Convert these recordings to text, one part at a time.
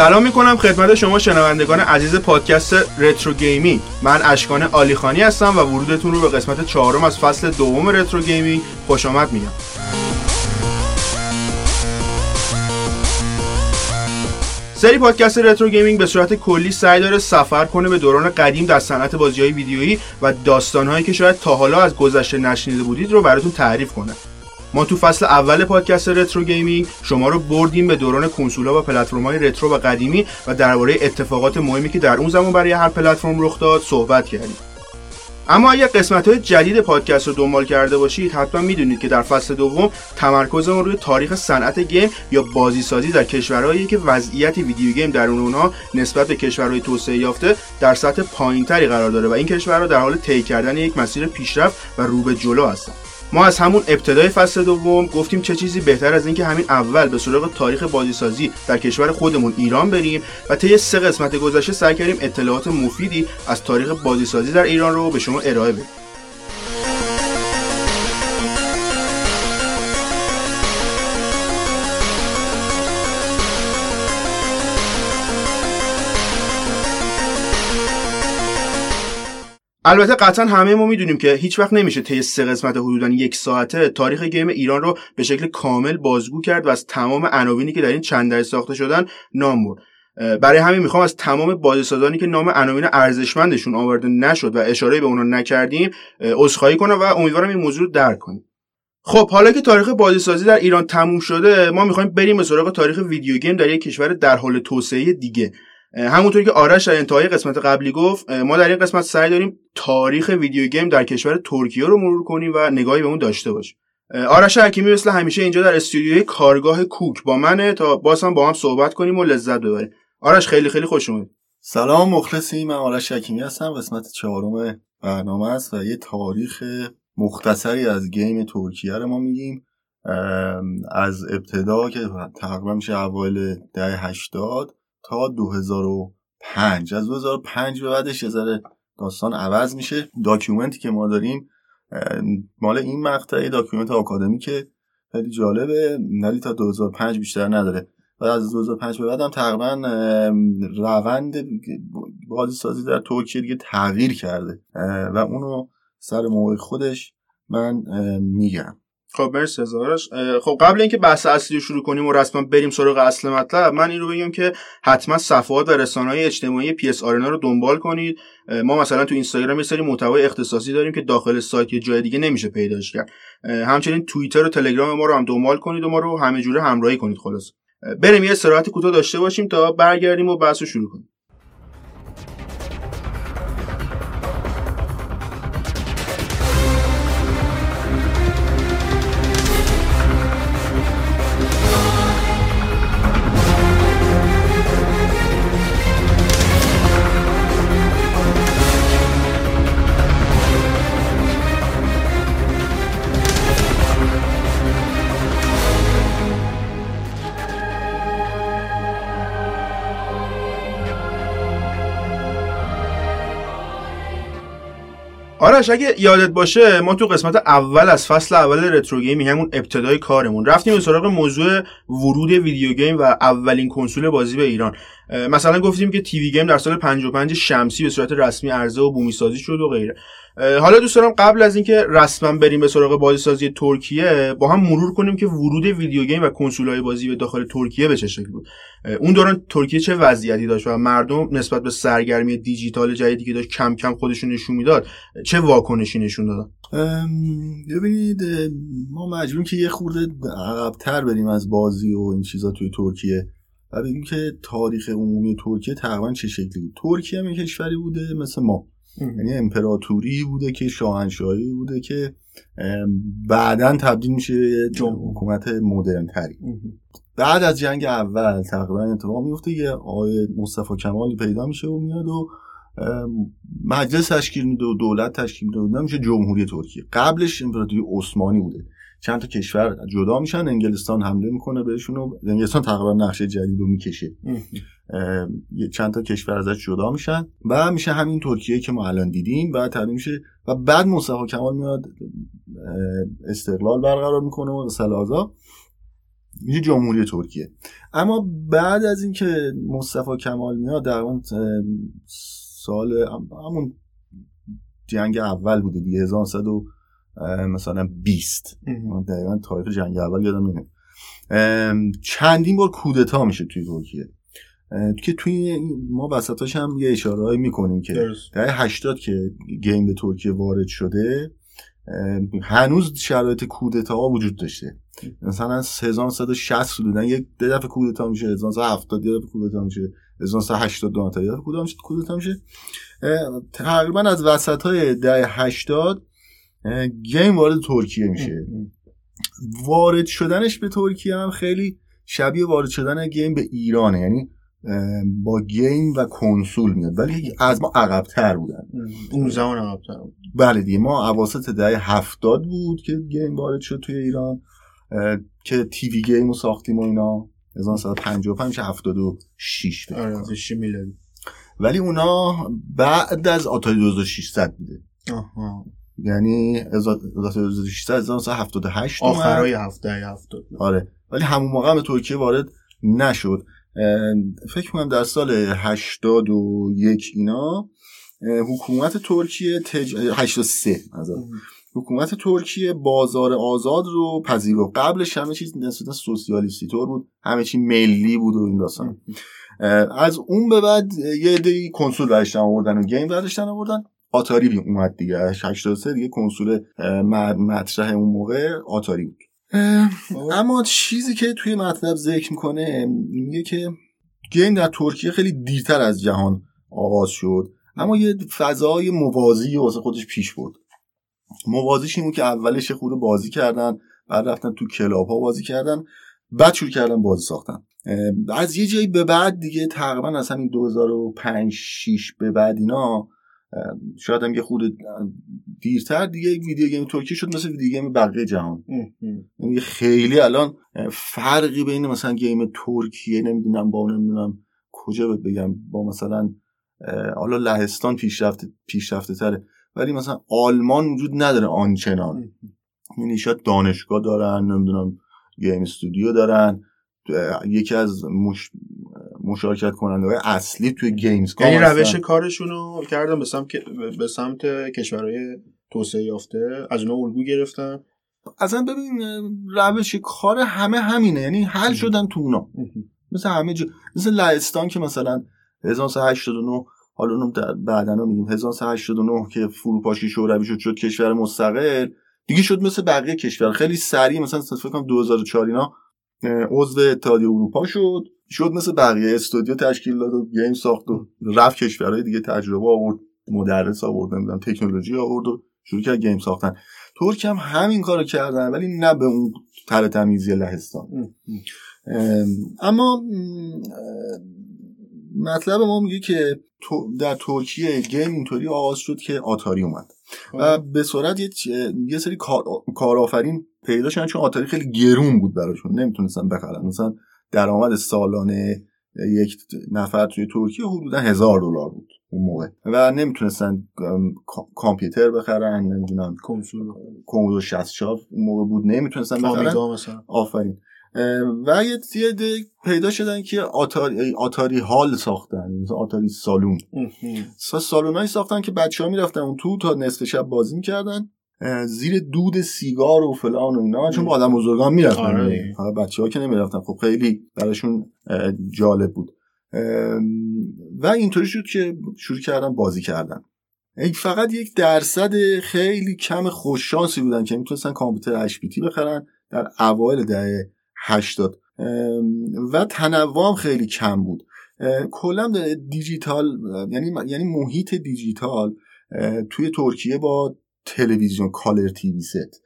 سلام می‌کنم خدمت شما شنوندگان عزیز پادکست Retro Gaming. من اشکان آلیخانی هستم و ورودتون رو به قسمت چهارم از فصل دوم Retro Gaming خوش آمد میگم. سری پادکست Retro Gaming به صورت کلی سعی داره سفر کنه به دوران قدیم در صنعت بازی های ویدیویی و داستانهایی که شاید تا حالا از گذشته نشنیده بودید رو براتون تعریف کنه. ما تو فصل اول پادکست Retro Gaming شما رو بردیم به دوران کنسولا و پلتفرم‌های retro و قدیمی و درباره اتفاقات مهمی که در اون زمان برای هر پلتفرم رخ داد صحبت کردیم. اما اگر قسمت های جدید پادکست رو دنبال کرده باشید حتما می‌دونید که در فصل دوم تمرکزمون روی تاریخ صنعت گیم یا بازی سازی در کشورهایی که وضعیت ویدیو گیم در اونها نسبت به کشورهای توسعه یافته در سطح پایینتری قرار داره و این کشورها در حال طی کردن یک مسیر پیشرفت و رو به جلو هستند. ما از همون ابتدای فصل دوم گفتیم چه چیزی بهتر از اینکه همین اول به سراغ تاریخ بازیسازی در کشور خودمون ایران بریم و طی سه قسمت گذشته سعی کردیم اطلاعات مفیدی از تاریخ بازیسازی در ایران رو به شما ارائه بدیم. البته قطعا همه ما می‌دونیم که هیچ وقت نمیشه طی سه قسمت حدودا یک ساعته تاریخ گیم ایران رو به شکل کامل بازگو کرد و از تمام عناوینی که در این چند دهه ساخته شدن نام برد. برای همین می‌خوام از تمام بازیسازانی که نام عناوین ارزشمندشون آورده نشد و اشاره به اونا نکردیم عذرخواهی کنم و امیدوارم این موضوع رو درک کنیم. خب حالا که تاریخ بازیسازی در ایران تموم شده ما می‌خوایم بریم به سراغ تاریخ ویدیو گیم در یک کشور در حال توسعه دیگه. همونطوری که آرش در انتهای قسمت قبلی گفت ما در این قسمت سعی داریم تاریخ ویدیو گیم در کشور ترکیه رو مرور کنیم و نگاهی به اون داشته باشیم. آرش حکیمی مثل همیشه اینجا در استودیوی کارگاه کوک با منه تا باز هم با هم صحبت کنیم و لذت ببریم. آرش خیلی خیلی خوش اومد سلام مخلصی من آرش حکیمی هستم. قسمت چهارم برنامه است و یه تاریخ مختصری از game ترکیه رو ما میگیم. از ابتدا که تقریبا میشه اوایل دهه هشتاد. تا 2005 از 2005 به بعدش یه داستان عوض میشه. document ی که ما داریم مال این مقطعی document آکادمیکه خیلی جالبه. ولی تا 2005 بیشتر نداره. و از 2005 به بعد تقریبا روند بازی سازی در ترکیه دیگه تغییر کرده. و اونو سر موقع خودش من میگم. خب مرسی آرش خب قبل اینکه بحث اصلی رو شروع کنیم و رسما بریم سراغ اصل مطلب من این رو بگم که حتما صفحات و رسانه های اجتماعی PS Arena رو دنبال کنید. ما مثلا تو اینستاگرام یه سری محتوای اختصاصی داریم که داخل سایت یه جای دیگه نمیشه پیداش کرد. همچنین توییتر و تلگرام ما رو هم دنبال کنید و ما رو همه جوره همراهی کنید خلاص. بریم یه استراحت کوتاه داشته باشیم تا برگردیم و بحث رو شروع کنیم. آرش اگه یادت باشه ما تو قسمت اول از فصل اول Retro Game همون ابتدای کارمون رفتیم به سراغ موضوع ورود video game و اولین کنسول بازی به ایران. مثلا گفتیم که TV Game در سال 55 شمسی به صورت رسمی عرضه و بومی سازی شد و غیره. حالا دوست دارم قبل از اینکه رسما بریم به سراغ بازی سازی ترکیه با هم مرور کنیم که ورود video game و های بازی به داخل ترکیه به چه شکل بود. اون دوران ترکیه چه وضعیتی داشت و مردم نسبت به سرگرمی دیجیتال جدیدی که داشت کم کم خودشون نشون می‌داد چه واکنشی نشون دادن؟ ببینید ما مجبوریم که یه خورده عقبتر بریم از بازی و این چیزا توی ترکیه. و بگیم که تاریخ عمومی ترکیه تقریبا چه شکلی بود؟ ترکیه هم کشوری بوده مثل ما. یعنی امپراتوری بوده که شاهنشاهی بوده که بعدا تبدیل میشه به حکومت مدرن تری بعد از جنگ اول تقریبا اتفاق میفته یه آقای مصطفی کمالی پیدا میشه و میاد و مجلس تشکیل میده و دولت تشکیل میده میشه جمهوری ترکیه. قبلش امپراتوری عثمانی بوده. چند تا کشور جدا میشن انگلستان حمله می‌کنه بهشون و انگلستان تقریبا نقشه جدید رو می‌کشه. چند تا کشور ازش جدا میشن و میشه همین ترکیه که ما الان دیدیم و تبدیل میشه و بعد مصطفی کمال میاد استقلال برقرار می‌کنه و سلازا میشه جمهوری ترکیه. اما بعد از اینکه مصطفی کمال میاد در اون سال همون جنگ اول بوده دیگه 1900 مثلا 20 دقیقا تاریخ جنگ اول یادم نمیاد. چندین بار کودتا میشه توی ترکیه. که توی ما وسطاش هم یه اشاره می‌کنیم که در 80 که گیم به ترکیه وارد شده هنوز شرایط کودتا وجود داشته. مثلا 1160 بودن یک دفعه کودتا میشه 1170 یه دفعه کودتا میشه 1182 تا یه دفعه کودتا میشه. تقریبا از وسط های دهه 80 game وارد ترکیه میشه. وارد شدنش به ترکیه هم خیلی شبیه وارد شدن game به ایرانه. یعنی با game و کنسول میاد. ولی از ما عقبتر بودن. اون زمان عقبتر بود. بله دیگه ما اواسط دهه هفتاد بود که game وارد شد توی ایران که تیوی گیم رو ساختیم و اینا. 1955 76 آره میلادی. ولی اونا بعد از آتاری 2600 بوده. آها. یعنی 2600 1978 آخرای هفته هفتاد. آره. ولی همون موقع به ترکیه وارد نشد. فکر کنم در سال 81 اینا حکومت ترکیه تج... 83 حکومت ترکیه بازار آزاد رو پذیرفت. قبلش همه چیز نسبتا سوسیالیستی طور بود. همه چی ملی بود و این داستان. از اون به بعد یه عده کنسول برداشتن آوردن و game برداشتن آوردن. آتاری بی اومد دیگه. 83 دیگه کنسول مطرح اون موقع آتاری بود. اما چیزی که توی مطلب ذکر می‌کنه میگه که game در ترکیه خیلی دیرتر از جهان آغاز شد. اما یه فضای موازی واسه خودش پیش برد. موازیش این که اولش خود بازی کردن بعد رفتن تو کلاب ها بازی کردن بعد شروع کردن بازی ساختن. از یه جایی به بعد دیگه تقریبا از همین 2005 6 به بعد اینا شاید هم یه خود دیرتر دیگه video game ترکیه شد مثل video game بقیه جهان. یعنی خیلی الان فرقی بین مثلا game ترکیه نمی‌دونم با نمی‌دونم کجا بهت بگم با مثلا حالا لهستان پیشرفته پیشرفته تره ولی مثلا آلمان وجود نداره آنچنان. یعنی شاید دانشگاه دارن نمی‌دونم game studio دارن یکی از مش... مشارکت کننده های اصلی توی games یعنی روش کارشون رو کردن به سمت به سمت کشورهای توسعه یافته. از اونها الگو گرفتن اصلا ببین روش کار همه همینه. یعنی حل شدن تو اونا. مثل همه جا مثل لهستان که مثلا 1989 حالا اونو بعدا میگیم 1989 که فروپاشی شوروی شد شد کشور مستقل. دیگه شد مثل بقیه کشور. خیلی سریع مثلا فکر کنم 2004 اینا عضو اتحادیه اروپا شد. شد مثل بقیه استودیو تشکیل داد و گیم ساخت و رفت کشورهای دیگه تجربه آورد مدرس آورد نمی‌دونم تکنولوژی آورد و شروع کرد گیم ساختن. ترک هم همین کارو کردن ولی نه به اون تر تمیزی لهستان. اما مطلب ما میگه که در ترکیه گیم اینطوری آغاز شد که آتاری اومد. و به صورت یه, یه سری کارآفرین پیدا شدن چون آتاری خیلی گرون بود براشون. نمی‌تونستن بخرن. مثلا درآمد سالانه یک نفر توی ترکیه حدودا هزار دلار بود اون موقع. و نمی‌تونستن کامپیوتر بخرن نمی‌دونم کومودو 64 اون موقع بود نمی‌تونستن بخرن. آفرین. و یه پیدا شدن که آتاری, آتاری هال ساختن مثلا آتاری سالون. سالون هایی ساختن که بچه ها می‌رفتن اون تو تا نصف شب بازی می‌کردن. زیر دود سیگار و فلان و اینا. چون با آدم بزرگان می‌رفتن آره. بچه ها که نمی‌رفتن. خب خیلی براشون جالب بود. و اینطوری شد که شروع کردن بازی کردن. فقط یک درصد خیلی کم خوششانسی بودن که می‌تونستن کامپیوتر اچ بخرن در اوایل دهه 80 و تنوع هم خیلی کم بود. کلا دیجیتال یعنی یعنی محیط دیجیتال توی ترکیه با تلویزیون color TV ست.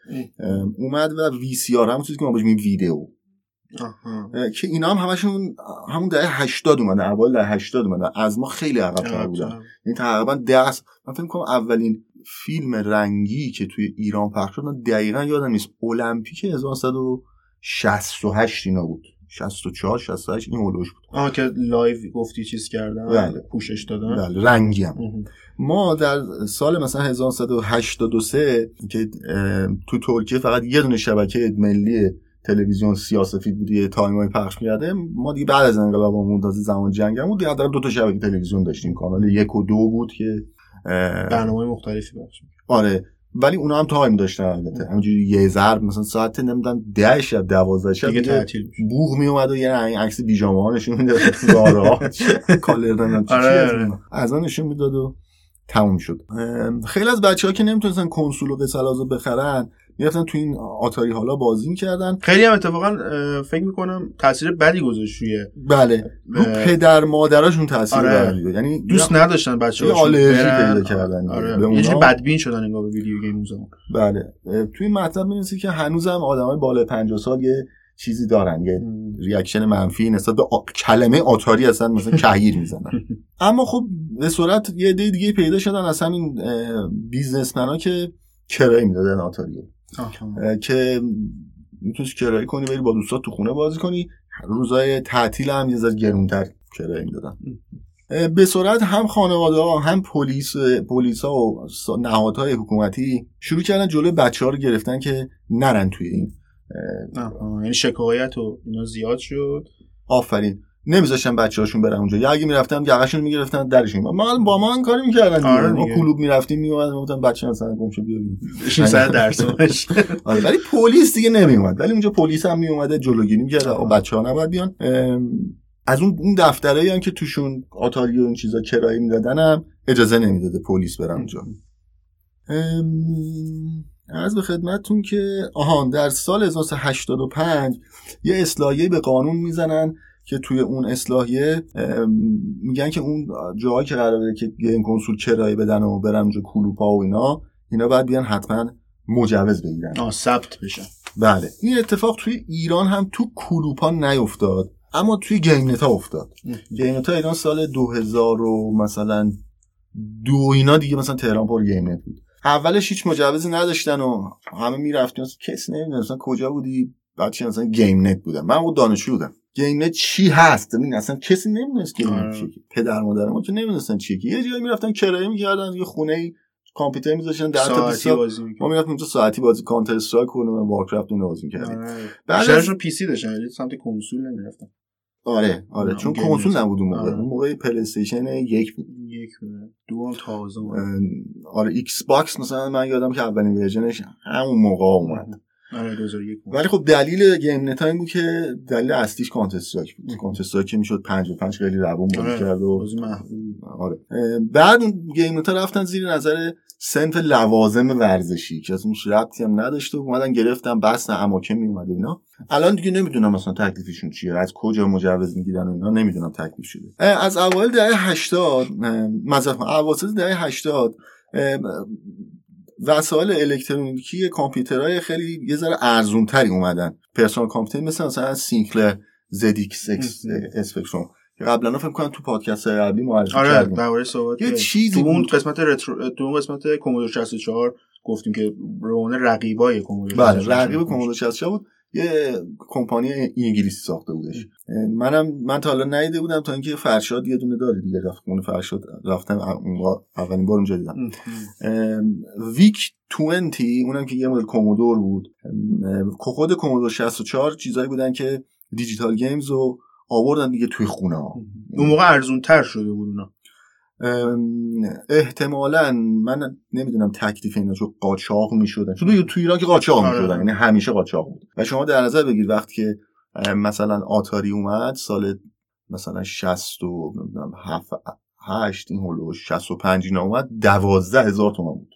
اومد و VCR هم چیزی که ما بهش ویدیو که اینا هم همشون همون دهه 80 اومدن اول دهه 80 اومدن. از ما خیلی عقب بودن. یعنی تقریبا دست من فکر کنم اولین فیلم رنگی که توی ایران پخش شد دقیقا یادم نیست. المپیک 1968 اینا بود. 64 68 این اولوش بود. آها که live گفتی چیز کردن بله. پوشش دادن. بله رنگی هم. ما در سال مثلا 1983 که تو ترکیه فقط یه دونه شبکه ملی تلویزیون سیاسفید بود یه تایمای پخش می‌کرده ما دیگه بعد از انقلاب تازه زمان جنگ هم بود دیگه دو تا شبکه تلویزیون داشتیم کانال یک و دو بود که برنامه مختلفی بخش آره. ولی اونا هم تایم داشتن البته. همینجوری یه ضرب مثلا ساعت نمی‌دونم 10 شب 12 شب دیگه تعطیل بوغ می اومد و یه عکس بیجامه ها نشون می‌داد. راه کالر آره. از اون نشون می‌داد و تموم شد. خیلی از بچه ها که نمی‌تونستن کنسول و قسلازو بخرن می‌رفتن تو این آتاری حالا بازی می‌کردن. خیلی هم اتفاقا فکر می‌کنم تاثیر بدی گذاشت روی بله. رو پدر مادراشون تاثیر آره. بدی یعنی دوست نداشتن بچه یه آلرژی پیدا کردن آره. به اونا. بدبین شدن انگار به ویدیو گیم اون زمان بله توی مطلب می‌رسی که هنوزم آدمای بالای 50 سال یه چیزی دارن یه reaction منفی نسبت به آ... کلمه آتاری اصلا مثلا کهیر می‌زنن. اما خب به صورت یه عده دیگه پیدا شدن از همین businessman ها که کرایه می‌دادن آتاری که می‌تونی کرایه کنی بری با دوستات تو خونه بازی کنی. روزای تعطیل هم یه ذره گرونتر کرایه می‌دادن. به صورت هم خانواده ها هم پلیس پلیس ها و نهادهای حکومتی شروع کردن جلوی بچه ها رو گرفتن که نرن توی این. یعنی شکایت و اینا زیاد شد. آفرین. نمیذاشتن بچه هاشون برن اونجا. یا اگه می‌رفتن یقشون می‌گرفتن درشون ما با ما این کاری می‌کردن. آره ما. کلوب می‌رفتیم میومدن گفتن بچه مثلا گم شو بیا بیرون. سر درس باش آره ولی پلیس دیگه نمیومد ولی اونجا پلیس هم میومده جلوگیری می‌کرد. آقا بچه ها نباید بیان. از اون اون دفترایی هم که توشون آتاری و این چیزا کرایه می‌دادن هم اجازه نمی‌داده پلیس برن اونجا. از به خدمتتون که آهان در سال 1985 یه اصلاحیه به قانون می‌زنن که توی اون اصلاحیه میگن که اون جاهایی که قراره که game console کرایه بدن و برن اونجا کلوپا و اینا اینا باید بیان حتما مجوز بگیرن. آه ثبت بشن. بله. این اتفاق توی ایران هم تو کلوپا نیفتاد اما توی گیم نتا افتاد. گیم نتا ایران سال 2000 و مثلا دو اینا دیگه مثلا تهران پر گیم نت بود. اولش هیچ مجوزی نداشتن و همه می‌رفتیم کسی نمی‌دونه مثلا کجا بودی بعد چی مثلا گیم نت بودم من بود دانشجو بودم. گیم نت چی هست؟ ببین اصلا کسی نمی‌دونست نت آره. چیه. پدر مادر ما که نمی‌دونستن چیه یه جایی می‌رفتن کرایه می‌کردن یه خونه ای کامپیوتر میذاشتن 10 تا 20 ساعتی بازی ما می‌رفتیم اونجا ساعتی بازی کانتر استرایک و وارکرافت اینو بازی می‌کردیم. بعد از- بیشترشون PC داشتن یعنی سمت کنسول نمی‌رفتن. آره آره نه، چون کنسول. نبود اون موقع. آره. اون موقع پلی استیشن یک بود. یک دو هم تازه آره ایکس باکس مثلا من یادم که اولین version ش همون موقع اومد. آره 2001 اومد. ولی خب دلیل گیم نت این بود که دلیل اصلیش کانتر استرایک بود. کانتر استرایک که می‌شد 55 خیلی روون بازی آره. کرد و آره. بعد اون گیم نت رفتن زیر نظر صنف لوازم ورزشی که از اون ربطی هم نداشته اومدن گرفتن بس اماکن می اومد و اینا. الان دیگه نمی‌دونم مثلا تکلیفشون چیه از کجا مجوز می‌گیرن و اینا. نمی‌دونم تکلیف شده. از اوایل دهه 80 مثلا اواسط دهه 80 اه، وسایل الکترونیکی کامپیوترهای خیلی یه ذره ارزون تری اومدن. personal computer مثل مثلا سینکلر ZX اسپکتروم. که قبلا فکر کنم تو پادکست قبلی معرفی آره کردیم. درباره صحبت یه. چیزی تو اون. قسمت retro تو اون قسمت کومودور 64 گفتیم که رون رقیبای Commodore بله 64 رقیب Commodore 64 بود. یه کمپانی انگلیسی ساخته بودش. منم من تا حالا ندیده بودم تا اینکه فرشاد یه دونه داره دیگه. رفت خونه فرشاد. رفتم اون اولین بار اونجا دیدم. VIC 20 اونم که یه مدل Commodore بود. خود Commodore 64 چیزایی بودن که digital games رو آوردن دیگه توی خونه ها. اون موقع ارزون تر شده بود اونا. احتمالا من نمی‌دونم تکلیف اینا چون قاچاق می‌شدن. چون تو ایران که قاچاق آره. می‌شدن یعنی همیشه قاچاق بود. و شما در نظر بگیر وقتی که مثلا Atari اومد سال مثلا 60 و نمی‌دونم 7 8 این حولو 65 اینا اومد 12 هزار تومان بود.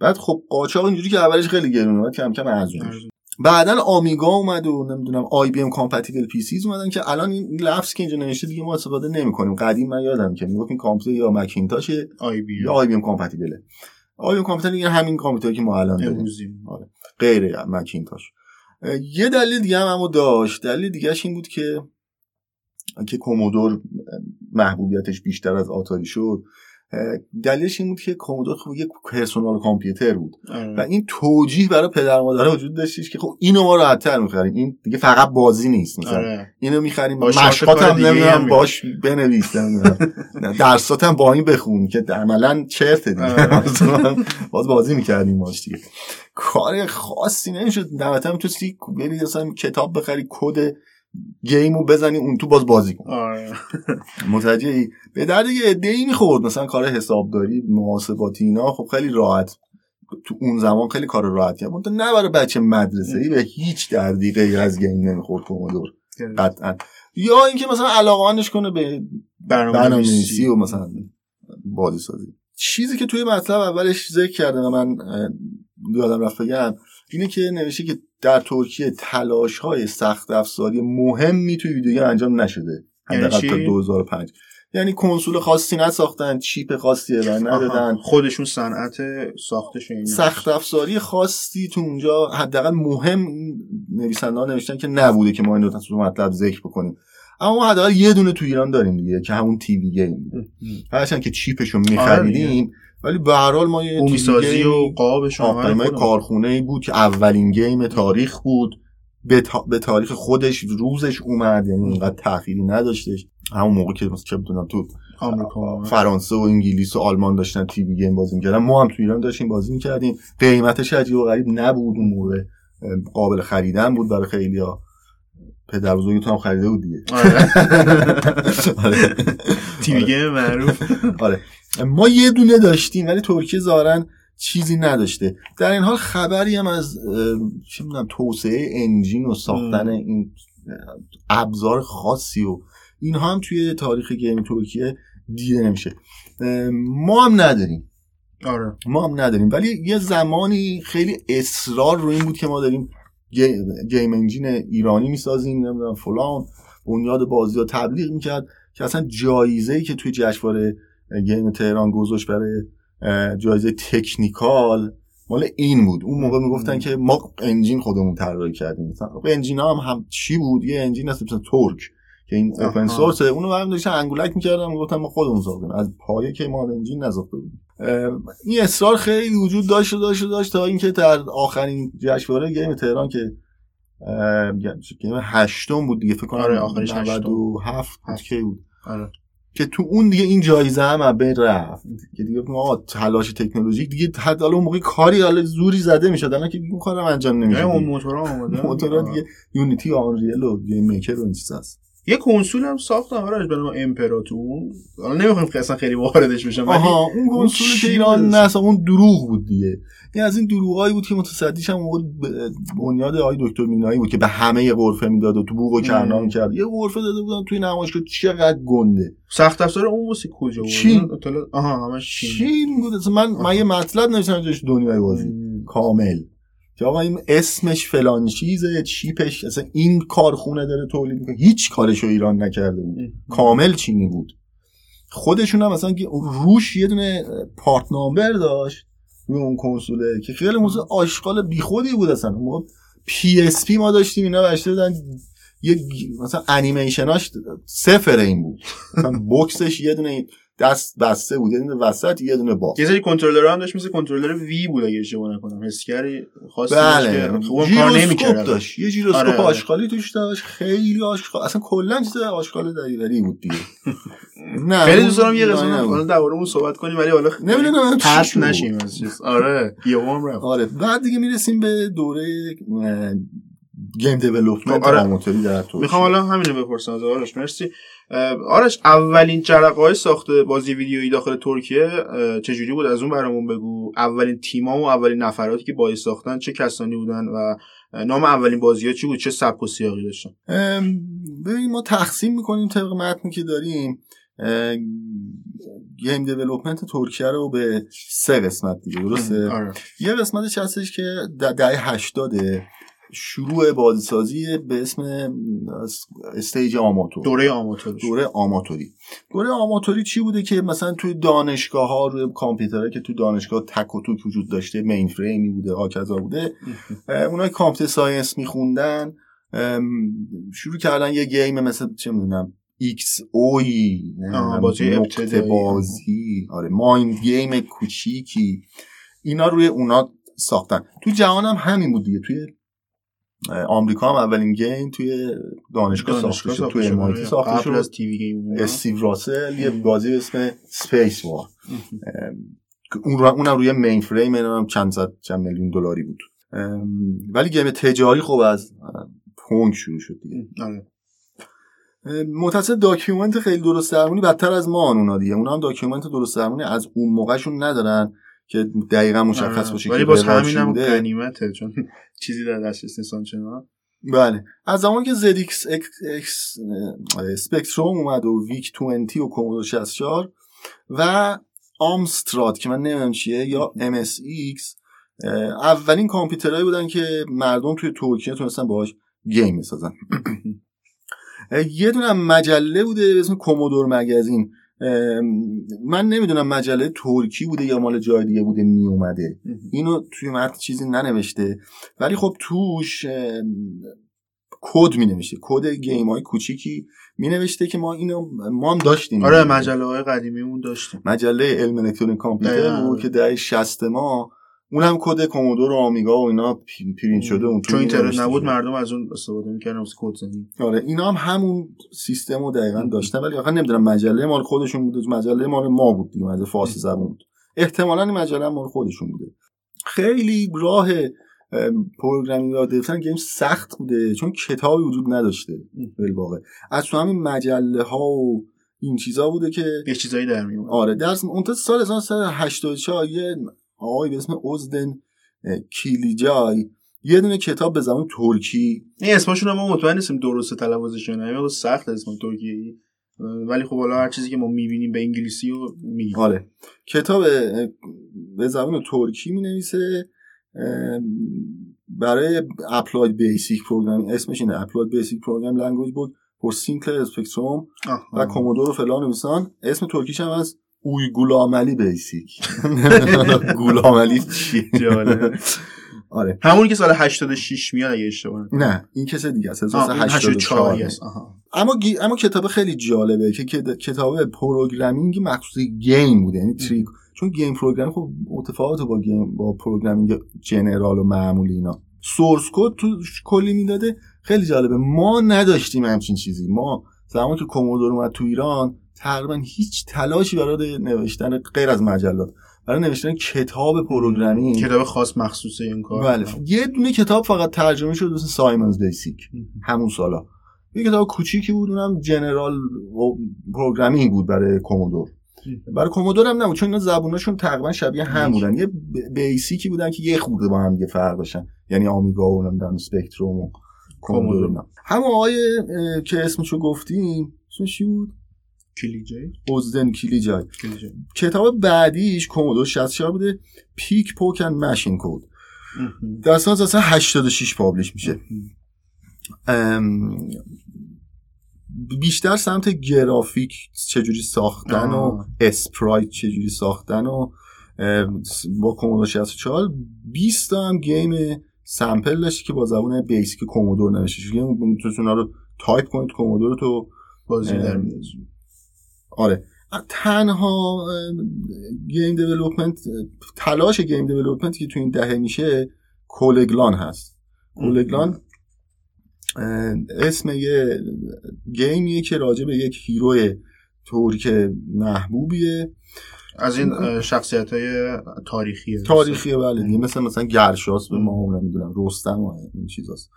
بعد خب قاچاق اینجوری که اولش خیلی گرون اومد کم کم ارزون. شد. بعدا Amiga اومد و نمی‌دونم IBM compatible PCs اومدن که الان این لفظ که اینجا نوشته دیگه ما استفاده نمی‌کنیم. قدیم من یادم که می‌گفتیم کامپیوتر یا Macintosh ه IB یا IBM compatible ه. آی بی ام کامپیوتر یعنی همین کامپیوتری که ما الان داریم. امروزی. غیر مکینتاش. یه دلیل دیگه هم اما داشت. دلیل دیگهش این بود که که کومودور محبوبیتش بیشتر از آتاری شد. دلیلش این بود که کومودور خب یک پرسونال کامپیوتر بود آره. و این توجیه برای پدر مادر وجود داشتش که خب اینو ما راحت‌تر می‌خریم این دیگه فقط بازی نیست مثلا آره. اینو می‌خریم مشقات هم نمی‌دونم. باش بنویس نمی‌دونم. نه، درسات هم با این بخون که عملا چرته دیگه آره. باز بازی می‌کردیم ماش دیگه کار خاصی نمی‌شد نهایتا می‌تونستی بری مثلا کتاب بخری کد گیمو بزنی اون تو باز بازی کن. آره. متوجهی؟ به درد یه عده‌ای می‌خورد. مثلا کار حسابداری محاسباتی اینا خب خیلی راحت. تو اون زمان خیلی کار راحتی بود نه برای بچه مدرسه ای به هیچ دردی غیر از گیم نمی‌خورد کومودور قطعا. یا اینکه مثلا علاقمندش کنه به برنامه‌نویسی. و مثلا بازی سازی چیزی که توی مطلب اولش ذکر کرده و من یادم رفت بگم اینه که نوشته که در ترکیه تلاش های سخت افزاری مهمی توی ویدیو انجام نشده. یعنی حداقل؟ تا 2005 یعنی کنسول خاصی نساختن چیپ خاصی ارائه ندادن. خودشون صنعت ساختش این. سخت افزاری خاصی تو اونجا حداقل مهم نویسنده ها نوشتن که نبوده که ما این رو تو مطلب ذکر بکنیم. اما ما حداقل یه دونه تو ایران داریم دیگه که همون TV game. هرچند که چیپشو آره میخریدیم ولی به هر حال ما یه سازی و قابش کارخونه ای بود که اولین game تاریخ بود. به, تا... به تاریخ خودش روزش اومد یعنی اینقدر تأخیری نداشتش. همون موقع که مثلا چه بدونم تو آمریکا فرانسه و انگلیس و آلمان داشتن TV game بازی می‌کردن. ما هم تو ایران داشتیم بازی می‌کردیم. قیمتش عجیب و غریب نبود اون موقع. قابل خریدن بود برای خیلی ها پدر بزرگتون هم خریده بود دیگه. آره. تیوی گیم معروف. آره. ما یه دونه داشتیم ولی ترکیه ظاهرا چیزی نداشته. در این حال خبری هم از چه می‌دونم توسعه انجین و ساختن. این ابزار خاصی و اینها هم توی تاریخ گیم ترکیه دیده نمیشه. ما هم نداریم. آره. ما هم نداریم. ولی یه زمانی خیلی اصرار رو این بود که ما داریم ga- game engine ایرانی می‌سازیم نمی‌دونم فلان بنیاد بازی ها تبلیغ می‌کرد که اصلا جایزه ای که توی جشنواره game تهران گذاشت برای جایزه technical مال این بود. اون موقع می‌گفتن که ما engine خودمون طراحی کردیم. مثلا خب engine هم, هم چی بود؟ یه engine هست مثلا Torque که این. open source اونو هم داشتن انگولک می‌کردن می‌گفتن ما خودمون ساختیم از پایه که ما engine نساخته بودیم. این اصرار خیلی وجود داشت و داشت و داشت تا اینکه در آخرین جشنواره game تهران که game هشتم بود دیگه فکر کنم آره، آخرش هشتم. 97 بود. کی بود؟ آره. که تو اون دیگه این جایزه هم بین رفت. که دیگه ما تلاش تکنولوژیک دیگه حتی حالا اون موقع کاری حالا زوری زده می‌شد. الان که دیگه کارم انجام نمیشه اون دیگه. موتورا آماده موتورها دیگه Unity و Unreal و GameMaker و این چیز هست. یه کنسول هم ساختم آره به نام امپراتور. حالا نمی‌خوایم که اصلا خیلی واردش بشم آها اون کنسول ایران؟ نه اصلا اون دروغ بود دیگه. این از این دروغایی بود که متصدیش هم اون بنیاد آقای دکتر مینایی بود که به همه غرفه می‌داد و تو بوق و کرنا. می‌کرد. یه غرفه داده بودن توی نمایشگاه. چقدر گنده. سخت افزار اون واسه کجا بود؟ چین. آها همش چین. چین بود. اصلا من من یه مطلب نوشتم دنیای بازی. کامل. که آقا این اسمش فلان چیزه چیپش اصلا این کارخونه داره تولید می‌کنه. هیچ کارشو ایران نکرده بود. کامل چینی بود. خودشون هم مثلا که روش یه دونه part number داشت روی اون کنسوله که خیلی موضوع آشغال بیخودی بود اصلا. ما PSP ما داشتیم اینا بشته بودن یه مثلا انیمیشناش صفر این بود. مثلا بوکسش یه دونه دست بسته بود. یه دونه وسط یه دونه باز. یه سری کنترلر هم داشت مثل controller Wii بود اگه اشتباه نکنم. حسگری خاصی داشت بله. که خب اون کار نمی‌کرد داشت. یه ژیروسکوپ آره، آره. آشغالی توش داشت. خیلی آشغال. اصلا کلا چیز آشغال دریوری بود دیگه. نه خیلی دوست دارم یه قسمت. حالا درباره اون صحبت کنیم ولی حالا نمی‌دونم شد. نشیم از چیز. آره یه رفت. آره. بعد دیگه می‌رسیم به دوره گیم دیولپمنت آره. آماتوری در ترکیه می‌خوام حالا همینو بپرسم از آرش. مرسی. آرش اولین جرقه های ساخت بازی ویدیویی داخل ترکیه چجوری بود؟ از اون برامون بگو. اولین تیما و اولین نفراتی که بازی ساختن چه کسانی بودن و نام اولین بازی ها چی بود؟ چه سبک و سیاقی داشتن؟ ببین ما تقسیم می‌کنیم طبق متنی که داریم. game development ترکیه رو به سه قسمت دیگه درسته؟ آره. یه قسمتش هستش که دهه هشتاده. شروع بازیسازی به اسم stage آماتور دوره آماتور دوره آماتوری. دوره آماتوری چی بوده که مثلا توی دانشگاه ها روی کامپیوترها که توی دانشگاه تک و توک وجود داشته mainframe ی بوده هکذا بوده اونای computer science میخوندن شروع کردن یه game مثل چه می‌دونم XO ی بازی. بازی. آره mind game کوچیکی. اینا روی اونا ساختن. تو جهان هم همین بود دیگه توی آمریکا هم اولین game توی دانشگاه ساخته شد توی MIT ساخته شد. از TV game استیو راسل یه بازی به اسم Spacewar. اون رو اونم روی mainframe هم چند صد چند میلیون دلاری بود. ولی game تجاری خب از Pong شروع شد دیگه. آره. متاسفانه document خیلی درست درمونی بدتر از ما اونا دیگه. اونا هم document درست درمونی از اون موقعشون ندارن. که دقیقا مشخص باشه ولی که باز روال چی همین هم بوده. غنیمته چون چیزی در دسترس چنان بله. از زمان که ZX Spectrum اومد و VIC 20 و Commodore 64 و Amstrad که من نمی‌دونم چیه یا MSX اولین کامپیوترهایی بودن که مردم توی ترکیه تونستن باهاش game بسازن. اه، یه دونه مجله بوده به اسم Commodore Magazine. من نمی‌دونم مجله ترکی بوده یا مال جای دیگه بوده می اومده اینو توی متن چیزی ننوشته. ولی خب توش کد می نوشته کد game های کوچیکی می نوشته که ما اینو ما هم داشتیم. آره مجله های قدیمیمون داشتیم. مجله علم الکترونیک کامپیوتر. بود که دهه 60 ما اون هم کد Commodore و Amiga و اینا پرینت شده اون چون اینترنت نبود. مردم از اون استفاده می‌کردن واسه کد زنی آره اینا هم همون سیستم رو دقیقا داشتن ولی واقعا نمی‌دونم مجله مال خودشون بوده مجله مال ما بود دیگه مجله فارسی زبون بود. احتمالا این مجله مال خودشون بوده. خیلی راه ام، programming یاد گرفتن game سخت بوده چون کتابی وجود نداشته بالواقع از تو همین مجله ها و این چیزا بوده که یه چیزایی در میومد آره درس اون تا سال 1984 یه آقای به اسم ازدن اه، کیلیجای. یه دونه کتاب به زبان ترکی. این اسمشون ما مطمئن نیستیم درست تلفظش نه. مقدار سخت اسم ترکیه ولی خب حالا هر چیزی که ما می‌بینیم به انگلیسی و میگیم. آره. کتاب به زبان ترکی می نویسه برای Applied Basic Programming اسمش اینه Applied Basic Program Language بود for Sinclair Spectrum و Commodore و فلان و اسم ترکیش هم از Uygulamalı Basic. gulamalı چیه. آره. همونی که سال 86 میاد اگه اشتباه. نه این کس دیگه است. آه، این 1984 84 است. آها. اما ga- اما کتاب خیلی جالبه که کت- کتاب programming مخصوص game بوده یعنی trick. چون game program خب متفاوته با game با programming general و معمولی اینا. source code تو کلی می‌داده. خیلی جالبه. ما نداشتیم همچین چیزی. ما زمانی که Commodore اومد تو ایران تقریبا هیچ تلاشی برای نوشتن غیر از مجلات برای نوشتن کتاب programming. کتاب خاص مخصوص این کار. بله. یه دونه کتاب فقط ترجمه شد مثل Simons' Basic. همون سالا. یه کتاب کوچیکی بود اونم general و programming بود برای Commodore. برای Commodore هم نبود چون اینا زبوناشون تقریبا شبیه هم بودن یه Basic ی بودن که یه خورده با هم دیگه فرق داشتن. یعنی Amiga و نمی‌دونم Spectrum و Commodore همون آقای که اسمشو گفتیم اسمش بود؟ کلیجه؟ اوزدن کلیجای کتاب بعدیش Commodore 64 بوده. peek poke and machine code در سال اصلا 86 publish میشه. بیشتر سمت گرافیک چجوری ساختن و آه. sprite چجوری ساختن و با Commodore 64 20 تا هم game sample داشت که با زبان Basic Commodore نوشته شده می‌تونید اونا رو تایپ کنید Commodore رو تو بازی در آره. تنها game development تلاش game development که تو این دهه میشه کولگلان هست. کولگلان اسم یه گیمیه که راجع به یک هیرو ترک محبوبیه. از این شخصیت های تاریخی. تاریخیه بله دیگه. مثل مثلا گرشاس به ما نمی‌دونم رستم و این چیزاست.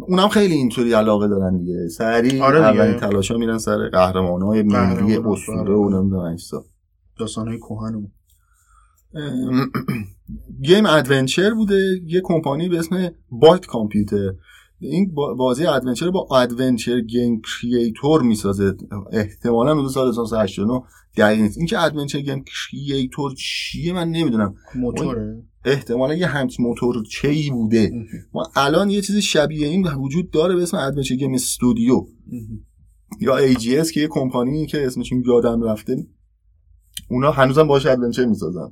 اونم خیلی اینطوری علاقه دارن دیگه. سریع آره. اولین تلاشا میرن سر قهرمانای ملی قهرمان‌ها، اسطوره و نمی‌دونم چیزا داستان های کوهن game adventure بوده. یه کمپانی به اسم Byte Computer. این با- بازی adventure با Adventure Game Creator می‌سازه. احتمالا حدود سال 1989 دقیق نیست. این که Adventure Game Creator چیه من نمی‌دونم. موتوره. احتمالا یه همچین موتور چی بوده. ما الان یه چیز شبیه این وجود داره به اسم Adventure Game Studio. یا AGS که یه کمپانی که اسمش یادم رفته. اونا هنوزم باش adventure می‌سازن.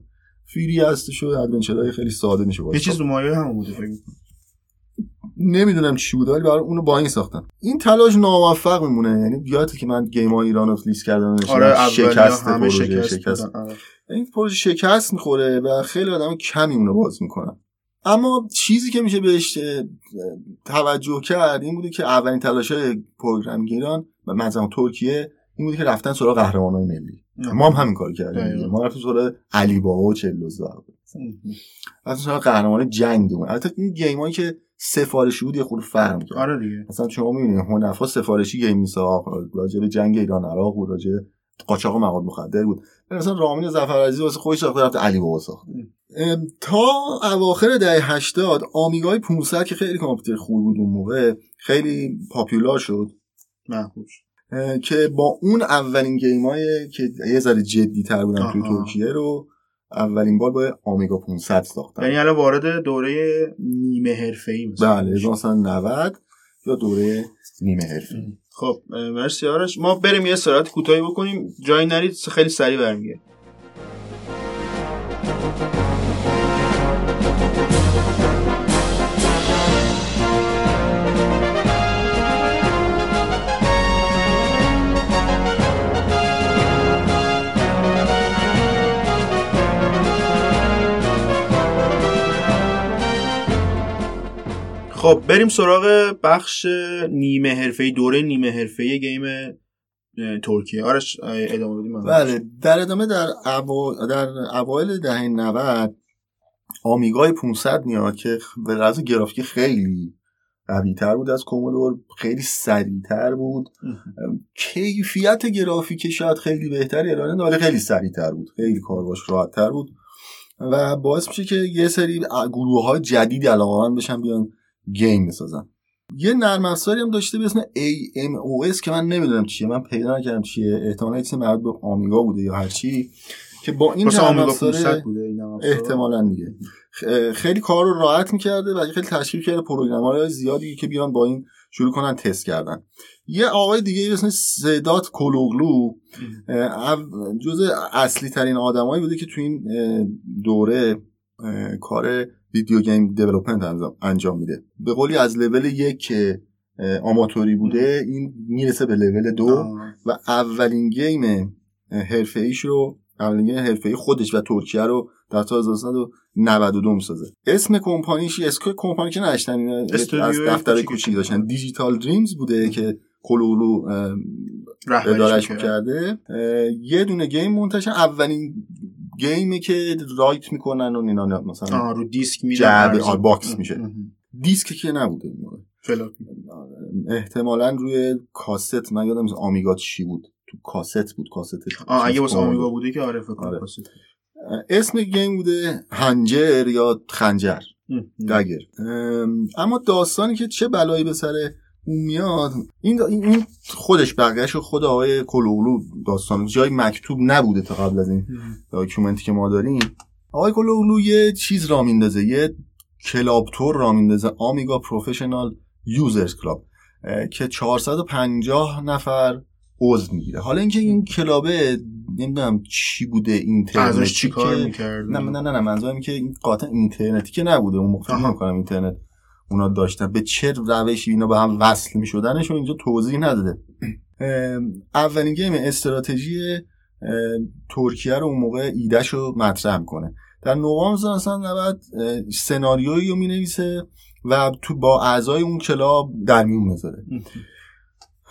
free هستش و adventure های خیلی ساده میشه یه باشه چیز رو مایه همون بوده فکر. نمی‌دونم چی بود ولی برای اونو با این ساختن. این تلاش ناموفق میمونه یعنی یادته که من game های ایران رو لیست کردم آره شکست همه پروژه شکست, شکست. آره. این پروژه شکست می‌خوره و خیلی آدم کمی اونو باز می‌کنن. اما چیزی که میشه بهش توجه کرد این بوده که اولین تلاش های programming ایران و مثلا ترکیه این بوده که رفتن سراغ قهرمان های ملی ما هم همین کار کردیم. ما رفتیم سراغ علی بابا و چهل دزد رفتیم سراغ قهرمان جنگ دیگه البته این گیم هایی که سفارشی بود یه خورده فرق می‌کرد آره دیگه. مثلا شما می‌بینید هنفا سفارشی گیم میساخت راجع به جنگ ایران عراق بود راجع قاچاق مواد مخدر بود. مثلا رامین ظفرعزیز واسه خودش ساخته رفت علی بابا ساخت تا اواخر دهه 80 آمیگای 500 که خیلی کامپیوتر خوب بود اون موقع خیلی پاپولار شد. محبوب که با اون اولین گیم های که یه ذره جدی تر بودن توی. ترکیه رو اولین بار با آمیگا 500 ساختن یعنی الان وارد دوره نیمه حرفه‌ای بله 1990 یا دوره نیمه حرفی خب مرسی آرش. ما بریم یه استراحت کوتاهی بکنیم. جایی نرید خیلی سریع برمیگردیم خب بریم سراغ بخش نیمه حرفه‌ای دوره نیمه حرفه‌ای گیم ترکیه. آرش ادامه بدیم. بله در ادامه در اوا... در اوایل دهه 90 آمیگای 500 میاد که به لحاظ گرافیکی خیلی قوی تر بود از کومودور خیلی سریعتر بود. کیفیت گرافیک شاید خیلی بهتری ارائه داره خیلی سریعتر بود. خیلی کار باش راحت تر بود. و باعث میشه که یه سری گروه های جدید علاقه بشن بیان گیم بسازن. یه نرم افزاری هم داشته به اسم AMOS که من نمی‌دونم چیه. من پیدا نکردم چیه. احتمالاً چیزی مربوط به آمیگا بوده یا هر چی. که با این نرم افزار 500 بوده این نرم افزار. احتمالا دیگه. خیلی کار رو راحت می‌کرده و خیلی تشکیل کرده پروگرامرهای زیادی که بیان با این شروع کنن تست کردن. یه آقای دیگه به اسم سدات کلوگلو جز اصلی ترین آدمایی بوده که تو این دوره کار video game development انجام, میده. به قولی از لول یک آماتوری بوده این می‌رسه به لول دو. و اولین game حرفه ایش رو اولین game حرفه ای خودش و ترکیه رو در سال 1992 می‌سازه. اسم کمپانیش اسم کمپانی که نشتن از دفتر کوچیکی. کوچیک داشتن. Digital Dreams بوده که کلولو ادارش. می‌کرده. یه دونه game منتشر اولین game ی که write می‌کنن و اینا مثلا آه رو دیسک میره box میشه. دیسک که نبوده احتمالا روی کاست من یادم Amiga چی بود. تو کاست بود کاست آه اگه واسه Amiga بود. بوده که آره فکر کنم آره. اسم game بوده هنجر یا خنجر. dagger ام، اما داستانی که چه بلایی به سر اون میاد. این, این خودش بقیهش خود آقای کلوغلو داستان جای مکتوب نبوده تا قبل از این. document ی که ما داریم. آقای کلوغلو یه چیز را میندازه. یه club طور را میندازه. Amiga Professional Users Club که 450 نفر عضو می‌گیره. حالا اینکه این club ه نمی‌دونم چی بوده اینترنتی ازش چی کار می‌کرد نه نه نه نه منظورم که این قاطع اینترنتی که نبوده. اون موقع. نمی‌کنم اینترنت اونا داشتن. به چه روشی اینا به هم وصل رو اینجا توضیح نداده. اولین game استراتژی ترکیه رو اون موقع ایدهش رو مطرح می‌کنه. در نوامبر 1990 اه، سناریویی رو می‌نویسه و تو با اعضای اون club در میون می‌ذاره.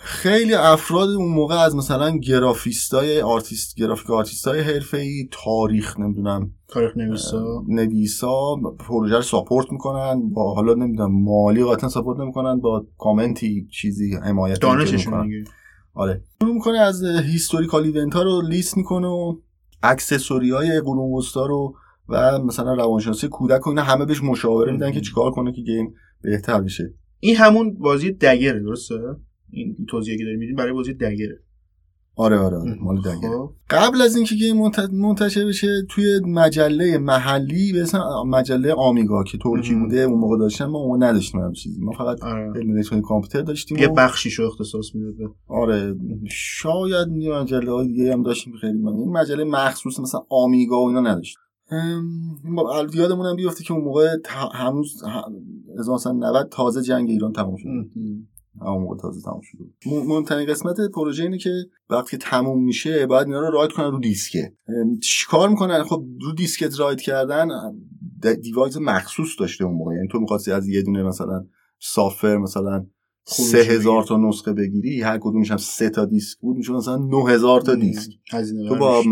خیلی افراد اون موقع از مثلا گرافیستای artist graphic artist ای حرفه‌ای تاریخ نمی‌دونم تاریخ نویسا. نویسا پروژه رو support می‌کنن با حالا نمی‌دونم مالی قاطعا support نمی‌کنن با کامنتی چیزی حمایت دانششون دیگه. آره. شروع می‌کنه از historical event ها رو لیست می‌کنه و accessory های قرون وسطا رو و مثلا روانشناسی کودک و اینا همه بهش مشاوره میدن که چیکار کنه که game بهتر بشه. این همون بازی dagger ه درسته؟ این توضیحی که داری میدین برای بازی dagger ه آره آره, آره. مال دنگه خب. قبل از اینکه game منت- منتشر بشه توی مجله محلی به اسم مجله Amiga که ترکی. بوده اون موقع داشتن ما اون نداشتیم هم چیزی ما فقط آره. علم الکترونیک کامپیوتر داشتیم یه بخشیش رو اختصاص می‌داد آره شاید یه مجله های دیگه هم داشتیم خیلی من این مجله مخصوص مثلا Amiga و اینا نداشت یادمون هم بیفته که اون موقع هنوز ه- 1990 تازه جنگ ایران تموم شد همون موقع تازه تموم شده مهمترین قسمت پروژه اینه که وقتی که تموم میشه باید اینا رو write کنن رو دیسکت. چیکار می‌کنن؟ خب رو دیسکت write کردن device مخصوص داشته اون موقع. یعنی تو می‌خواستی از یه دونه مثلا سافر مثلا سه هزار تا نسخه بگیری هر کدومش هم سه تا دیسک بود میشه مثلا نه هزار تا دیسک. تو با.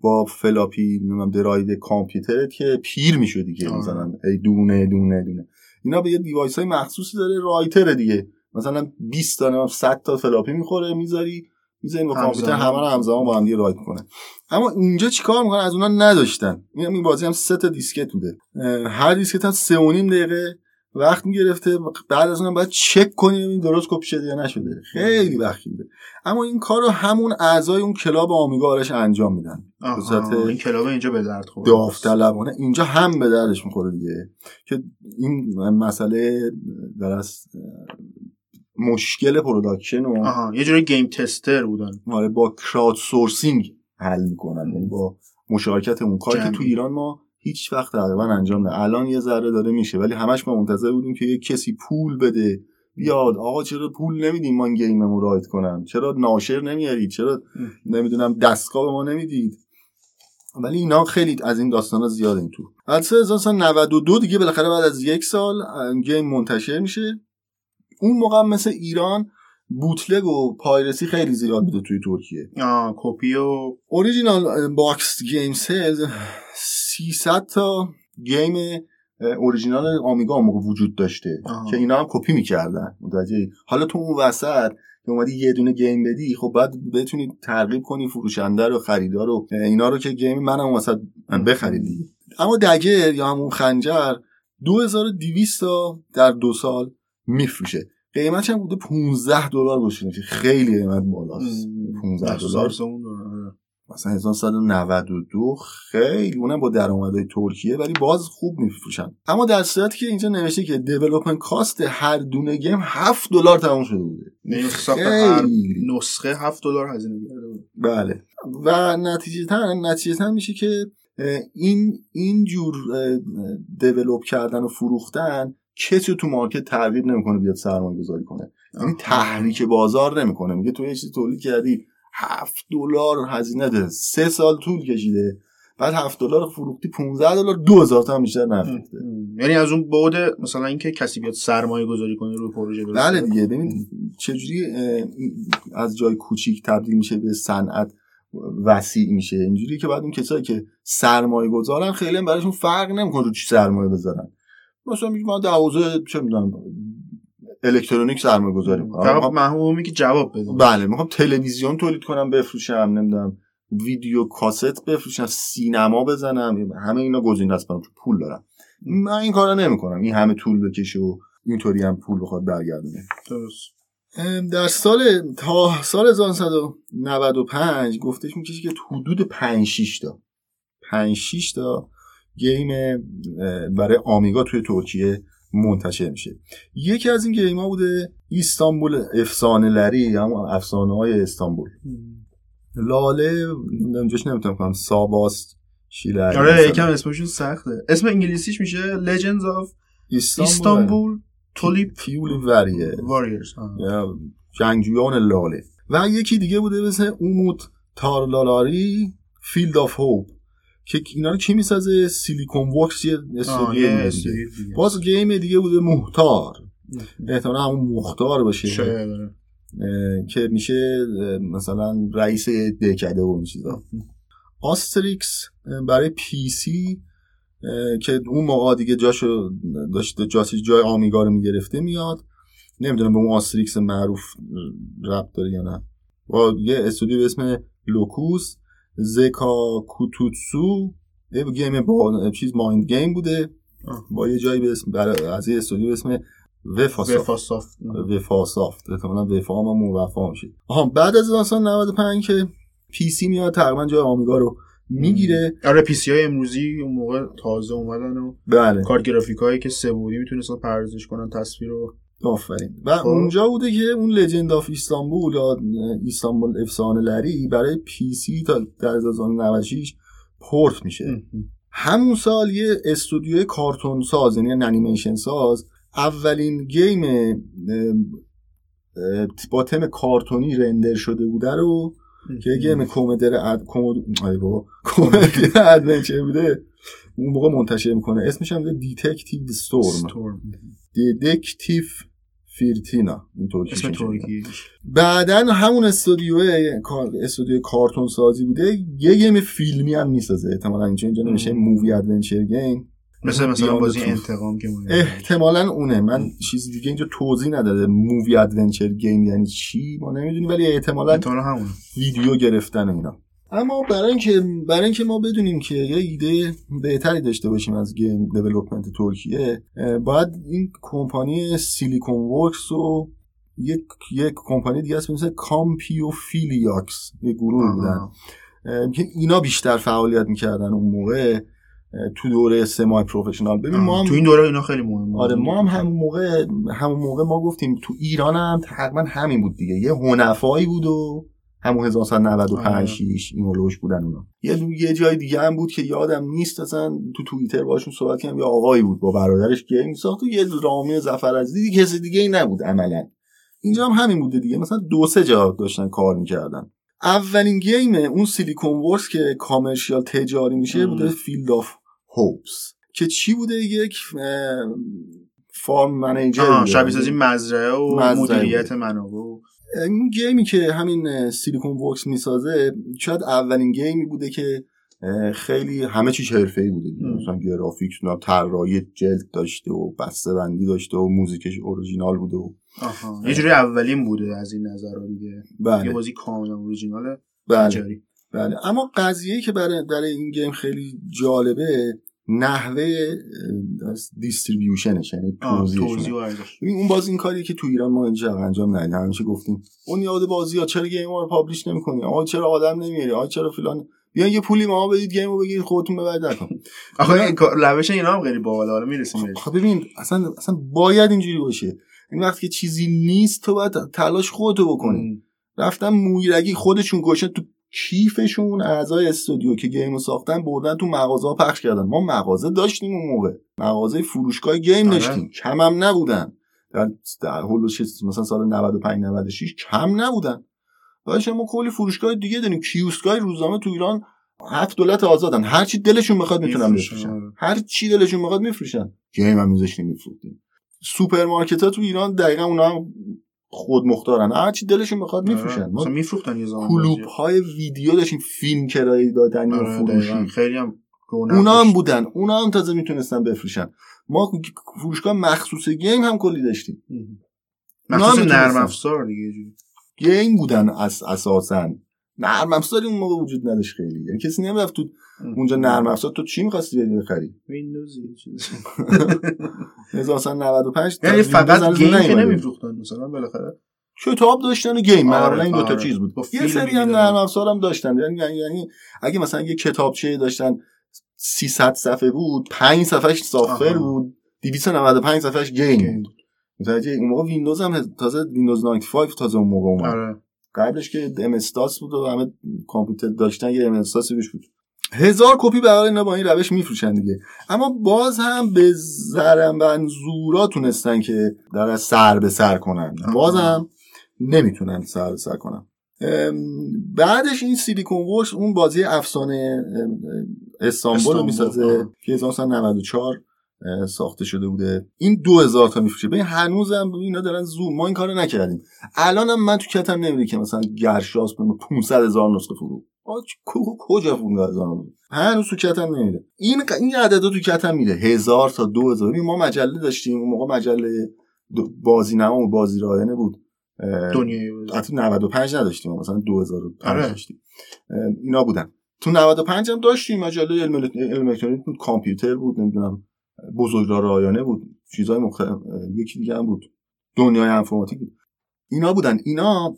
با فلاپی نمی‌دونم درایو کامپیوترت که پیر می‌شدی که آره. مثلا ای دونه دونه دونه. اینا به یه device های مخصوصی داره writer دیگه. مثلا 20 تا نمی‌دونم 100 تا فلاپی می‌خوره می‌ذاری می‌ذاری با. کامپیوتر همه رو همزمان با هم دیگه write کنه اما اینجا چیکار می‌کنن؟ از اونا نداشتن. این این بازی هم سه تا دیسکت بوده. هر دیسکت هم سه و نیم دقیقه وقت می‌گرفته. بعد از اونم باید چک کنی ببین درست کپی شده یا نشده. خیلی وقت میده اما این کار رو همون اعضای اون club آمیگا آرش انجام میدن. این club اینجا به درد خورد داوطلبانه. اینجا هم به دردش می‌خوره دیگه. که این مسئله در مشکل production و آها یه جوری game tester بودن. آره با crowd sourcing حل می‌کنن. یعنی با مشارکت اون کاری که. تو ایران ما هیچ وقت تقریبا انجام نه. الان یه ذره داره میشه ولی همش ما منتظر بودیم که یه کسی پول بده. بیاد آقا چرا پول نمیدیم من game مو write کنم چرا ناشر نمیارید؟ چرا نمی‌دونم دستگاه به ما نمی‌دید؟ ولی اینا خیلی از این داستانا زیاد این تو. از سال 1992 دیگه بالاخره بعد از یک سال game منتشر میشه. اون موقع مثل ایران bootleg و piracy خیلی زیاد بوده توی ترکیه. آه کپی و original box game sales 300 تا game original آمیگا اون موقع وجود داشته آها. که اینا هم کپی می‌کردن. متوجهی؟ حالا تو اون وسط که اومدی یه دونه game بدی خب بعد بتونی ترغیب کنی فروشنده رو خریدار رو اینا رو که game منم وسط بخرید اما دگر یا همون خنجر 2200 تا در دو سال میفروشه. قیمتش هم بوده 15 دلار باشه که خیلی قیمت بالاست. 15 دلار. مثلا 1992 خیلی اونم با درآمدهای ترکیه ولی باز خوب میفروشن. اما در صورتی که اینجا نوشته که دیولپمنت کاست هر دونه گیم 7 دلار تموم شده بوده. هر. نسخه 7 دلار هزینه کرده بله. و نتیجتا نتیجتا میشه که این این جور دیولپ کردن و فروختن کسی تو مارکت ترغیب نمی‌کنه بیاد سرمایه گذاری کنه. یعنی تحریک بازار نمی‌کنه. میگه تو یه چیزی تولید کردی هفت دلار هزینه ده. سه سال طول کشیده. بعد هفت دلار رو فروختی 15 دلار دو هزار تا هم بیشتر نفروخته یعنی از اون بعد مثلا اینکه کسی بیاد سرمایه گذاری کنه روی پروژه بله دیگه. ببین چجوری از جای کوچیک تبدیل میشه به صنعت وسیع میشه. اینجوری که بعد اون کسایی که سرمایه گذارن خیلی هم براشون فرق نمی‌کنه رو چی سرمایه بذارن. مثلا میگه من حوزه چه می‌دونم الکترونیک سرمایه گذاری می‌کنم محمومی که جواب بده. بله می‌خوام تلویزیون تولید کنم بفروشم نمی‌دونم ویدیو کاست بفروشم سینما بزنم همه اینا گزینه است برام پول دارم. من این کارا نمی‌کنم این همه طول بکشه و اینطوری هم پول بخواد برگردونه. درست. در سال تا سال 1995 گفتش می‌کشه که حدود 5 6 تا. 5 6 تا گیم برای آمیگا توی ترکیه منتشر میشه. یکی از این گیم ها بوده ایستانبول افسانه لری هم افسانه های استانبول لاله نمی‌دونم جاش نمی‌تونم کنم ساباست شیلر آره یکم اسمشون سخته. اسم انگلیسیش میشه Legends of Istanbul Tulip پیول وریه. جنگجویان لاله. و یکی دیگه بوده مثل اوموت Tarlaları Field of Hope که اینا رو کی می‌سازه؟ Silicon Works یه استودیو. باز game دیگه بوده Muhtar. احتمالا همون مختار باشه. شاید. که میشه مثلا رئیس دهکده و این چیزا. آستریکس برای PC که اون موقع دیگه جاشو داشته جاسی جای آمیگا رو می‌گرفته میاد. نمی‌دونم به اون آستریکس معروف ربط داره یا نه. با یه استودیو به اسم لوکوس. زکا کوتوتسو یه گیم با چیز مایند گیم بوده. آه. با یه جایی به اسم از یه استودیو به اسم وفاسا وفاسافت. وفا سافت احتمالا وفا هم موفا میشه آها بعد از 1995 که پی سی میاد تقریبا جای آمیگا رو می‌گیره. آره پی سی های امروزی اون موقع تازه اومدن و بله. کارت گرافیک هایی که سه بودی می‌تونستن پردازش کنن تصویر رو آفرین. و اونجا بوده که اون Legend of Istanbul یا İstanbul Efsaneleri برای PC تا در 1996 پورت میشه. همون سال یه استودیوی کارتون ساز یعنی انیمیشن ساز اولین game با تم کارتونی render شده بوده رو که game comedy adventure بوده. اون موقع منتشر می‌کنه. اسمش هم Detective Storm Dedektif Fırtına. این اسم بعدا همون استودیو استودیو کارتون سازی بوده. یه game فیلمی هم می‌سازه. احتمالا اینجا اینجا نمیشه. مووی ادونچر گیم مثل مثلا بازی انتقام که احتمالا اونه. من چیز دیگه اینجا توضیح نداده. movie adventure game یعنی چی؟ ما نمی‌دونیم ولی احتمالا همون ویدیو گرفتن اینا. اما برای اینکه برای اینکه ما بدونیم که یه ایده بهتری داشته باشیم از گیم دیولپمنت ترکیه باید این کمپانی سیلیکون ورکس و یک یک کمپانی دیگه هست مثل کامپیوفیلیاکس یه گروه بودن. که اینا بیشتر فعالیت می‌کردن اون موقع تو دوره سمای پروفشنال ببین ما هم تو این دوره اینا خیلی مهمه. آره ما هم همون موقع همون موقع ما گفتیم تو ایران هم تقریبا همین بود دیگه. یه هنفایی بود و همون 1995 6 این لوش بودن اونا. یه یه جای دیگه هم بود که یادم نیست اصلا تو توییتر باشون صحبت کردم یه آقایی بود با برادرش گیم ساخت و یه رامی زفر از دیدی کسی دیگه ای نبود عملا. اینجا هم همین بوده دیگه. مثلا دو سه جا داشتن کار می‌کردن. اولین game اون Silicon Works که commercial تجاری میشه بوده Field of Hopes که چی بوده یک farm manager شبیه سازی مزرعه و مدیریت منابع این game ی که همین Silicon Works می‌سازه شاید اولین game ی بوده که خیلی همه چیز حرفه‌ای بوده مثلا گرافیک طراحی جلد داشته و بسته بندی داشته و موزیکش اورجینال بوده و یه جوری اولین بوده از این نظر دیگه. بله. یه بازی کاملا اورجیناله. بله. بله. اما قضیه که برای, برای این game خیلی جالبه نحوه distribution ش یعنی توزیعش اون باز این کاریه که تو ایران ما اینجا انجام ندیم همیشه گفتیم اون یاد بازی ها چرا game رو publish نمی‌کنی؟ آقا چرا آدم نمیاری آقا چرا فلان؟ بیان یه پولی ما بدید game رو بگیرید خودتون ببرید نکن. آخه روش اینا هم خیلی باحال حالا می‌رسیم خب ببین اصلا اصلا باید اینجوری باشه. این وقتی که چیزی نیست تو باید تلاش خودتو بکنی. رفتن مویرگی خودشون گوشه تو کیفشون اعضای استودیو که game ساختن بردن تو مغازه ها پخش کردن. ما مغازه داشتیم اون موقع. مغازه فروشگاه game آره. داشتیم. کم هم نبودن. در, در مثلا سال 95 96 کم نبودن. باشه ما کلی فروشگاه دیگه داریم. کیوسکای روزنامه تو ایران هفت دولت آزادن. هر چی دلشون بخواد می‌تونن بفروشن. آره. هر چی دلشون بخواد میفروشن. game هم میذاشتیم میفروختیم. سوپرمارکت ها تو ایران دقیقا اونا خود مختارن هر چی دلشون بخواد آره. میفروشن. ما میفروختن یه زمان کلوب های ویدیو داشتیم فیلم کرایه دادن یا آره، فروشی. خیلی هم اونا هم بودن. اونا هم تازه می‌تونستن بفروشن. ما فروشگاه مخصوص game هم کلی داشتیم. مخصوص نرم افزار دیگه game بودن از اساسا. نرم افزاری اون موقع وجود نداشت خیلی. یعنی کسی نمی‌رفت تو اونجا نرم افزار. تو چی می‌خواستی بری بخری؟ ویندوز مثلا 95 یعنی فقط game که نمیفروختن مثلا بالاخره. کتاب داشتن و game. آره، این دو تا آره. چیز بود. یه سری هم نرم افزار هم داشتن. یعنی یعنی اگه مثلا یه کتابچه داشتن 300 صفحه بود 5 صفحهش software بود 295 صفحهش game بود. متوجه اون موقع ویندوز هم تازه ویندوز 95 تازه اون موقع اومد. آره. قبلش که MS-DOS بود و همه کامپیوتر داشتن یه MS-DOS ی روش بود. هزار کپی برای اینا با این روش میفروشن دیگه. اما باز هم به زرم منظورا تونستن که در سر به سر کنن. باز هم نمی‌تونن سر به سر کنن. بعدش این سیلیکون ورس اون بازی افسانه استانبول رو می‌سازه که 1994 ساخته شده بوده. این دو هزار تا میفروشه. ببین هنوزم اینا دارن زوم. ما این کارو نکردیم. الانم من تو کتم نمیره که مثلا گرشاس به 500 هزار نسخه فرو کجا 500 هزار هنوز تو کتم نمیره این این عددا تو کتم میره هزار تا دو هزار ما مجله داشتیم. اون موقع مجله بازی نما و بازی رایانه بود. دنیای حتی 95 نداشتیم. مثلا 2005 آره. داشتیم اینا بودن. تو 95 هم داشتیم. مجله علم الکترونیک بود کامپیوتر بود نمی‌دونم. بزرگراه رایانه بود. چیزهای مختلف یکی دیگه هم بود. دنیای انفرماتیک بود. اینا بودن. اینا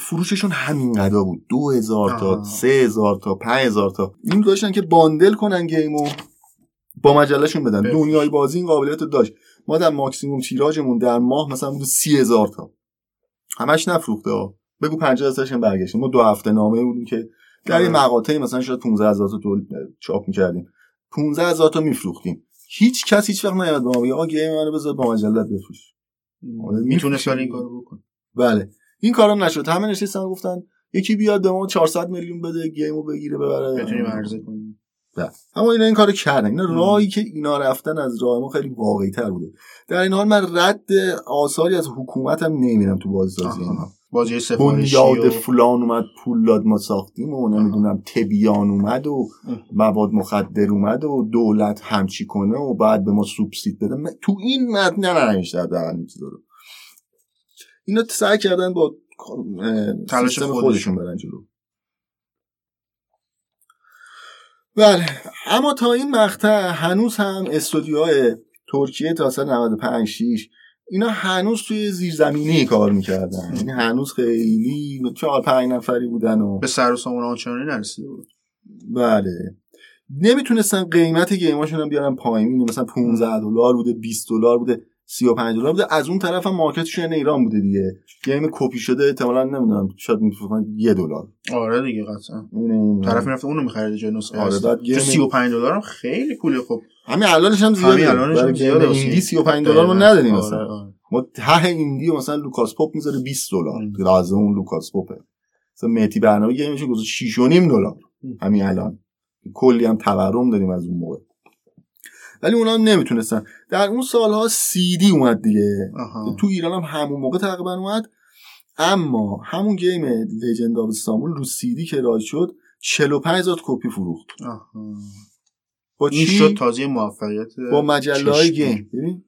فروششون همین قدا بود. دو هزار تا سه هزار تا پنج هزار تا. این داشتن که bundle کنن game و با مجلهشون بدن. دنیای بازی این قابلیت داشت. ما در ماکسیموم تیراژمون در ماه مثلا بود سی هزار تا. همش نفروخته ها. بگو 50 هزارش برگشتیم ما دو هفته نامه بودیم که در این مقاطعی مثلا شاید 15 هزار تا چاپ می‌کردیم. 15 هزار تا میفروختیم. هیچ کس هیچ وقت نیاد به ما بگه آقا game منو بذار با مجلت بفروش. می‌تونست ولی این کارو بکن بله. این کارا نشد. همه نشستن گفتن یکی بیاد به ما 400 میلیون بده گیمو بگیره ببره. بتونیم عرضه کنیم. بله. اما اینا این کارو کردن. اینا راهی که اینا رفتن از راه ما خیلی واقعی تر بوده. در این حال من رد آثاری از حکومت هم نمیرم تو بازسازی اینا. بازی سفارشی بنیاد و... فلان اومد پول داد ما ساختیم و نمی‌دونم تبیان اومد و مواد مخدر اومد و دولت همچی کنه و بعد به ما سوبسید بده. تو این متن ننوشته در این چیزا رو. اینا سعی کردن با تلاش خودشون. خودشون برن جلو. بله. اما تا این مقطع هنوز هم استودیوهای ترکیه تا سال 95 6 اینا هنوز توی زیرزمینی کار می‌کردن. یعنی هنوز خیلی چهار پنج نفری بودن و به سر و سامون آنچنانی نرسیده بود. بله. نمی‌تونستن قیمت game اشون هم بیارن پایین. مثلا 15 دلار بوده 20 دلار بوده 35 دلار بوده. از اون طرف هم market شون ایران بوده دیگه. game کپی شده احتمالاً نمی‌دونم شاید میفروختن یه دلار. آره دیگه قطعا. طرف می‌رفته اونو می‌خرید جای نسخه آره،. بعد تو game- 35 دلار هم خیلی پوله. خب همین الانش هم زیاده همین الانش هم زیاده game واسه- indie 35 دلار ما نداریم آره، مثلا آره. ما ته indie مثلا Lucas Pope می‌ذاره 20 دلار. لازم اون Lucas Pope ه مثلا مهدی بهرامی game ش گذاشت 6 و نیم دلار. همین الان. کلی هم تورم داریم از اون موقع. ولی اونا هم نمی‌تونستن. در اون سالها سی دی اومد دیگه. آها. تو ایران هم همون موقع تقریبا اومد. اما همون game Legend of Istanbul رو سی دی که رایج شد 45 هزار کپی فروخت. آها. با این چی؟ شد تازه موفقیت با مجله های. game. ببین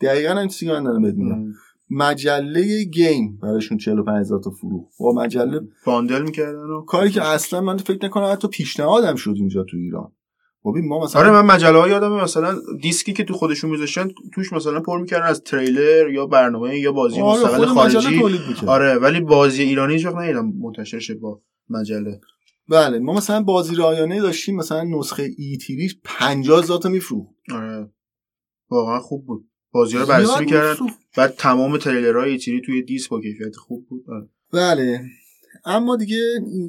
دقیقا هم چیزی که من دارم بهت میگم. مجله game براشون 45 هزار تا فروخت با مجله bundle می‌کردن و کاری که اصلا من فکر نکنم حتی پیشنهادم شد اینجا تو ایران. ببین ما مثلا آره من مجله ها یادمه مثلا دیسکی که تو خودشون میذاشتن توش مثلا پر می‌کردن از تریلر یا برنامه یا بازی آره مستقل خارجی. آره ولی بازی ایرانی هیچ وقت ندیدم منتشر شه با مجله. بله ما مثلا بازی رایانه داشتیم مثلا نسخه E3 ش 50 هزار تا میفروخت. آره. واقعا خوب بود. بازی رو بررسی می‌کردن. بعد تمام تریلرهای E3 توی دیسک با کیفیت خوب بود. آره. بله. اما دیگه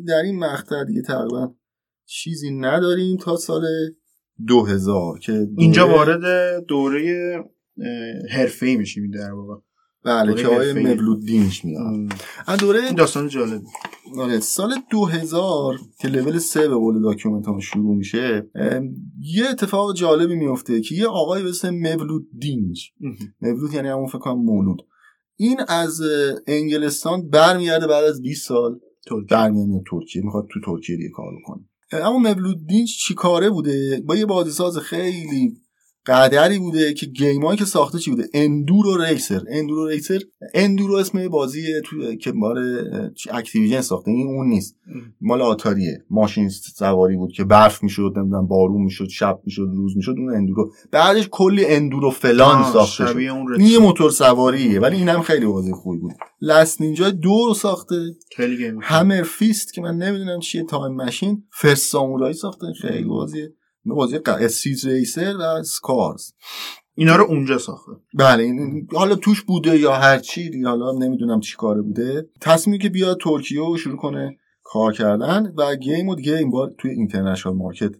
در این مقطع دیگه تقریبا چیزی نداریم تا سال 2000 که دوره- اینجا وارد دوره حرفه‌ای میشیم در واقع. بله که آقای. مولود دینچ. از دوره داستان جالب. آره سال 2000 که لول 3 به قول document ها شروع میشه یه اتفاق جالبی میفته که یه آقای به اسم مولود دینج مولود یعنی همون فکر کنم مولود. این از انگلستان برمیگرده بعد از 20 سال برمیگرده ترکیه می‌خواد تو ترکیه دیگه کار کنه. اما مولود دینج چی کاره بوده؟ با یه بازیساز خیلی قدری بوده که game ایی که ساخته چی بوده؟ Enduro Racer. Enduro Racer Enduro اسم بازی تو که مال Activision ساخته. این اون نیست. مال Atari ه. ماشین سواری بود که برف می‌شد نمی‌دونم بارون می‌شد شب می‌شد روز می‌شد اون Enduro. بعدش کلی Enduro فلان ساخته شد. این. موتور سواریه. ولی اینم خیلی بازی خوبی بود. Last Ninja دو رو ساخته. خیلی Hammerfist که من نمی‌دونم چیه Time Machine First Samurai ساخته. خیلی بازی بازی ق... Street Racer و SCARS اینا رو اونجا ساخته. بله این حالا توش بوده یا هر چی حالا نمی‌دونم چی کاره بوده. تصمیم که بیاد ترکیه و شروع کنه کار کردن و گیم و دیگه این بار توی اینترنشنال مارکت.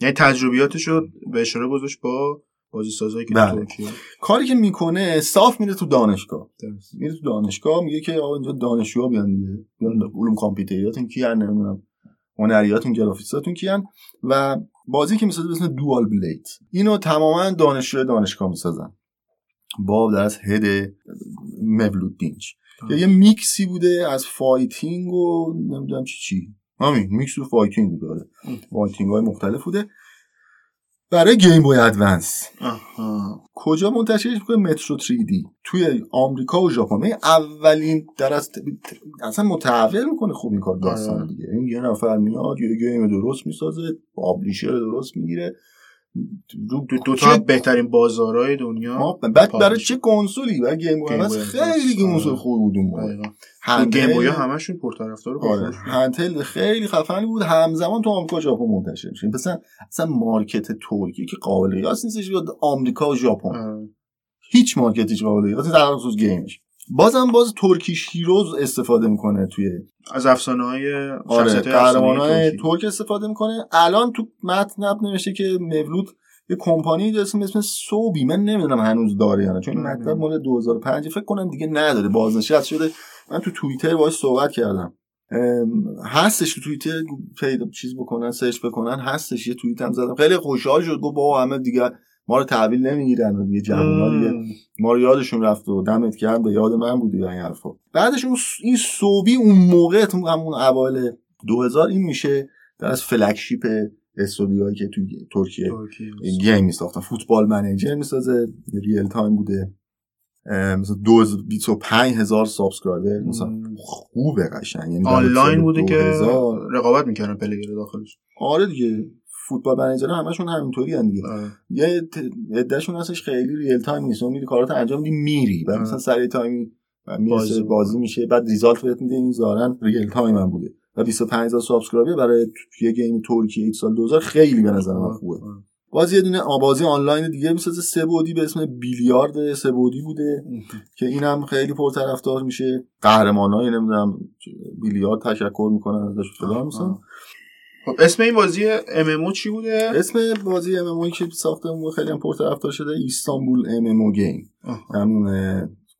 یعنی تجربیاتش رو به اشاره گذاشت با بازی سازایی که تو بله. ترکیه. کاری که می‌کنه صاف میره تو دانشگاه. درست. میره تو دانشگاه میگه که آقا اینجا دانشجوها بیان دیگه. بیان علوم کامپیوتریاتون کیان نمی‌دونم هنریاتون گرافیکساتون کیان و بازی که می‌سازه به اسم دوال بلید اینو تماما دانشجو دانشگاه می‌سازن. با در از هد مولود دینج که یه میکسی بوده از fighting و نمی‌دونم چی چی. همین میکس و fighting بوده آره. fighting های مختلف بوده. برای Game Boy Advance. کجا منتشرش می‌کنه؟ Metro 3D توی آمریکا و ژاپن. اولین در از اصلا متحول می‌کنه خوب این کار داستان آره. دیگه. این یه نفر میاد یه game درست می‌سازه publisher درست می‌گیره. دو, دو تا از بهترین بازارهای دنیا بعد برای. چه کنسولی برای Game Boy خیلی. کنسول آره. خوبی بود اون. handheld- Game Boy همشون پرطرفدار آره بزرگ. handheld خیلی خفنی بود همزمان تو آمریکا و ژاپن منتشر میشه مثلا اصلا market ترکیه که قابل قیاس نیستش آمریکا و ژاپن. هیچ market یش قابل قیاس نیست در خصوص game ش بازم باز Turkish heroes استفاده می‌کنه توی از افسانه های آره قهرمان های ترک استفاده می‌کنه. الان تو متن نوشته که مولود یه کمپانی داره اسم سوبی من نمی‌دونم هنوز داره یا نه چون این مطلب مال 2005 فکر کنم دیگه نداره. بازنشست شده. من تو توییتر باهاش صحبت کردم. هستش تو توییتر پیدا چیز بکنن سرچ بکنن. هستش. یه توییت هم زدم. خیلی خوشحال شد. گفت با همه دیگه ما رو تحویل نمی‌گیرن و دیگه جوونا دیگه ما رو یادشون رفت و دمت گرم به یاد من بودی این حرفا. بعدش اون این صوبی اون موقع همون اوایل 2000 این میشه در از flagship استودیوهایی که توی ترکیه game میساختن. football manager می‌سازه real time بوده. مثلا 25 هزار subscriber. مثلا خوبه قشنگ. یعنی آنلاین بوده که رقابت می‌کردن player داخلش. آره دیگه. football manager همشون همینطوری هن دیگه. یه عدهشون هستش خیلی real time نیست. اون میری کارات انجام میدی میری. و مثلا سر یه time ی بازی, بازی میشه. بعد result بهت میده این ظاهراً real time هم بوده. و 25 هزار subscriber برای یه گیم ترکیه سال 2000 خیلی به نظر من خوبه. باز یه دونه آبازی آنلاین دیگه می‌سازه. سه بودی به اسم بیلیارد سه بودی بوده. که اینم خیلی پرطرفدار میشه. قهرمانای نمی‌دونم بیلیارد تشکر می‌کنن ازش فلان. مثلا خب اسم این بازی ام چی بوده؟ اسم بازی ام که ساخته اون خیلی هم پرطرفدار شده استانبول ام گیم همون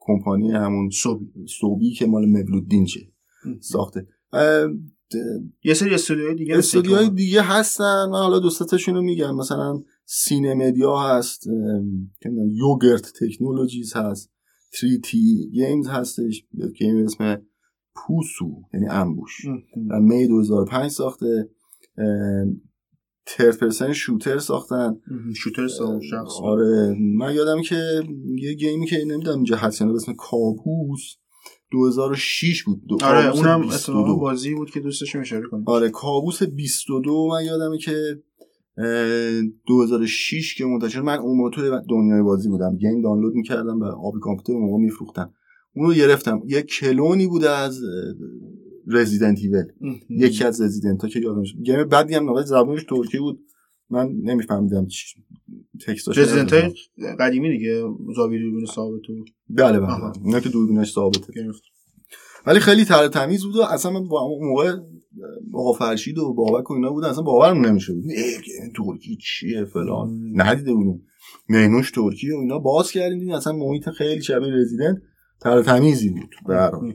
کمپانی همون سوبی سوبی که مال مولودین چه ساخته. یه سری استودیوهای دیگه استودیوهای دیگه هستن. من حالا دوستاتشون رو میگم. مثلا سینمدیا هست یوگرت تکنولوژیز هست 3T گیمز هستش گیم اسم پوسو یعنی انبوش. در می 2005 ساخته. ترد پرسن شوتر ساختن. شوتر شخص. آره. من یادم که یه گیمی که نمی‌دونم اینجا هست یعنی اسم کابوس 2006 بود. دو آره اونم اتفاقا بازی بود که دوستش اشاره کنیم آره کابوس 22 من یادمه که 2006 که منتشر من اون موقع دنیای بازی بودم. گیم دانلود می‌کردم و آبی کامپیوتر موقع میفروختم اونو گرفتم. یه کلونی بوده از رزیدنت ایول یکی از رزیدنت ها که یادم گیم بعدی هم نوبت زبانش ترکی بود. من نمیفهمیدم تکستاش رزیدنت های قدیمی دیگه. زاویه دوربین ثابت بله بله. اینا که دوربینش ثابته. ولی خیلی تر تمیز بود و اصلا من با اون موقع با فرشید و بابک و اینا بود اصلا باورم نمیشه بود ترکی چیه فلان؟ ندیده بودیم. مینوش ترکی و اینا باز کردیم. اصلا محیط خیلی شبیه رزیدنت تر تمیزی بود. برام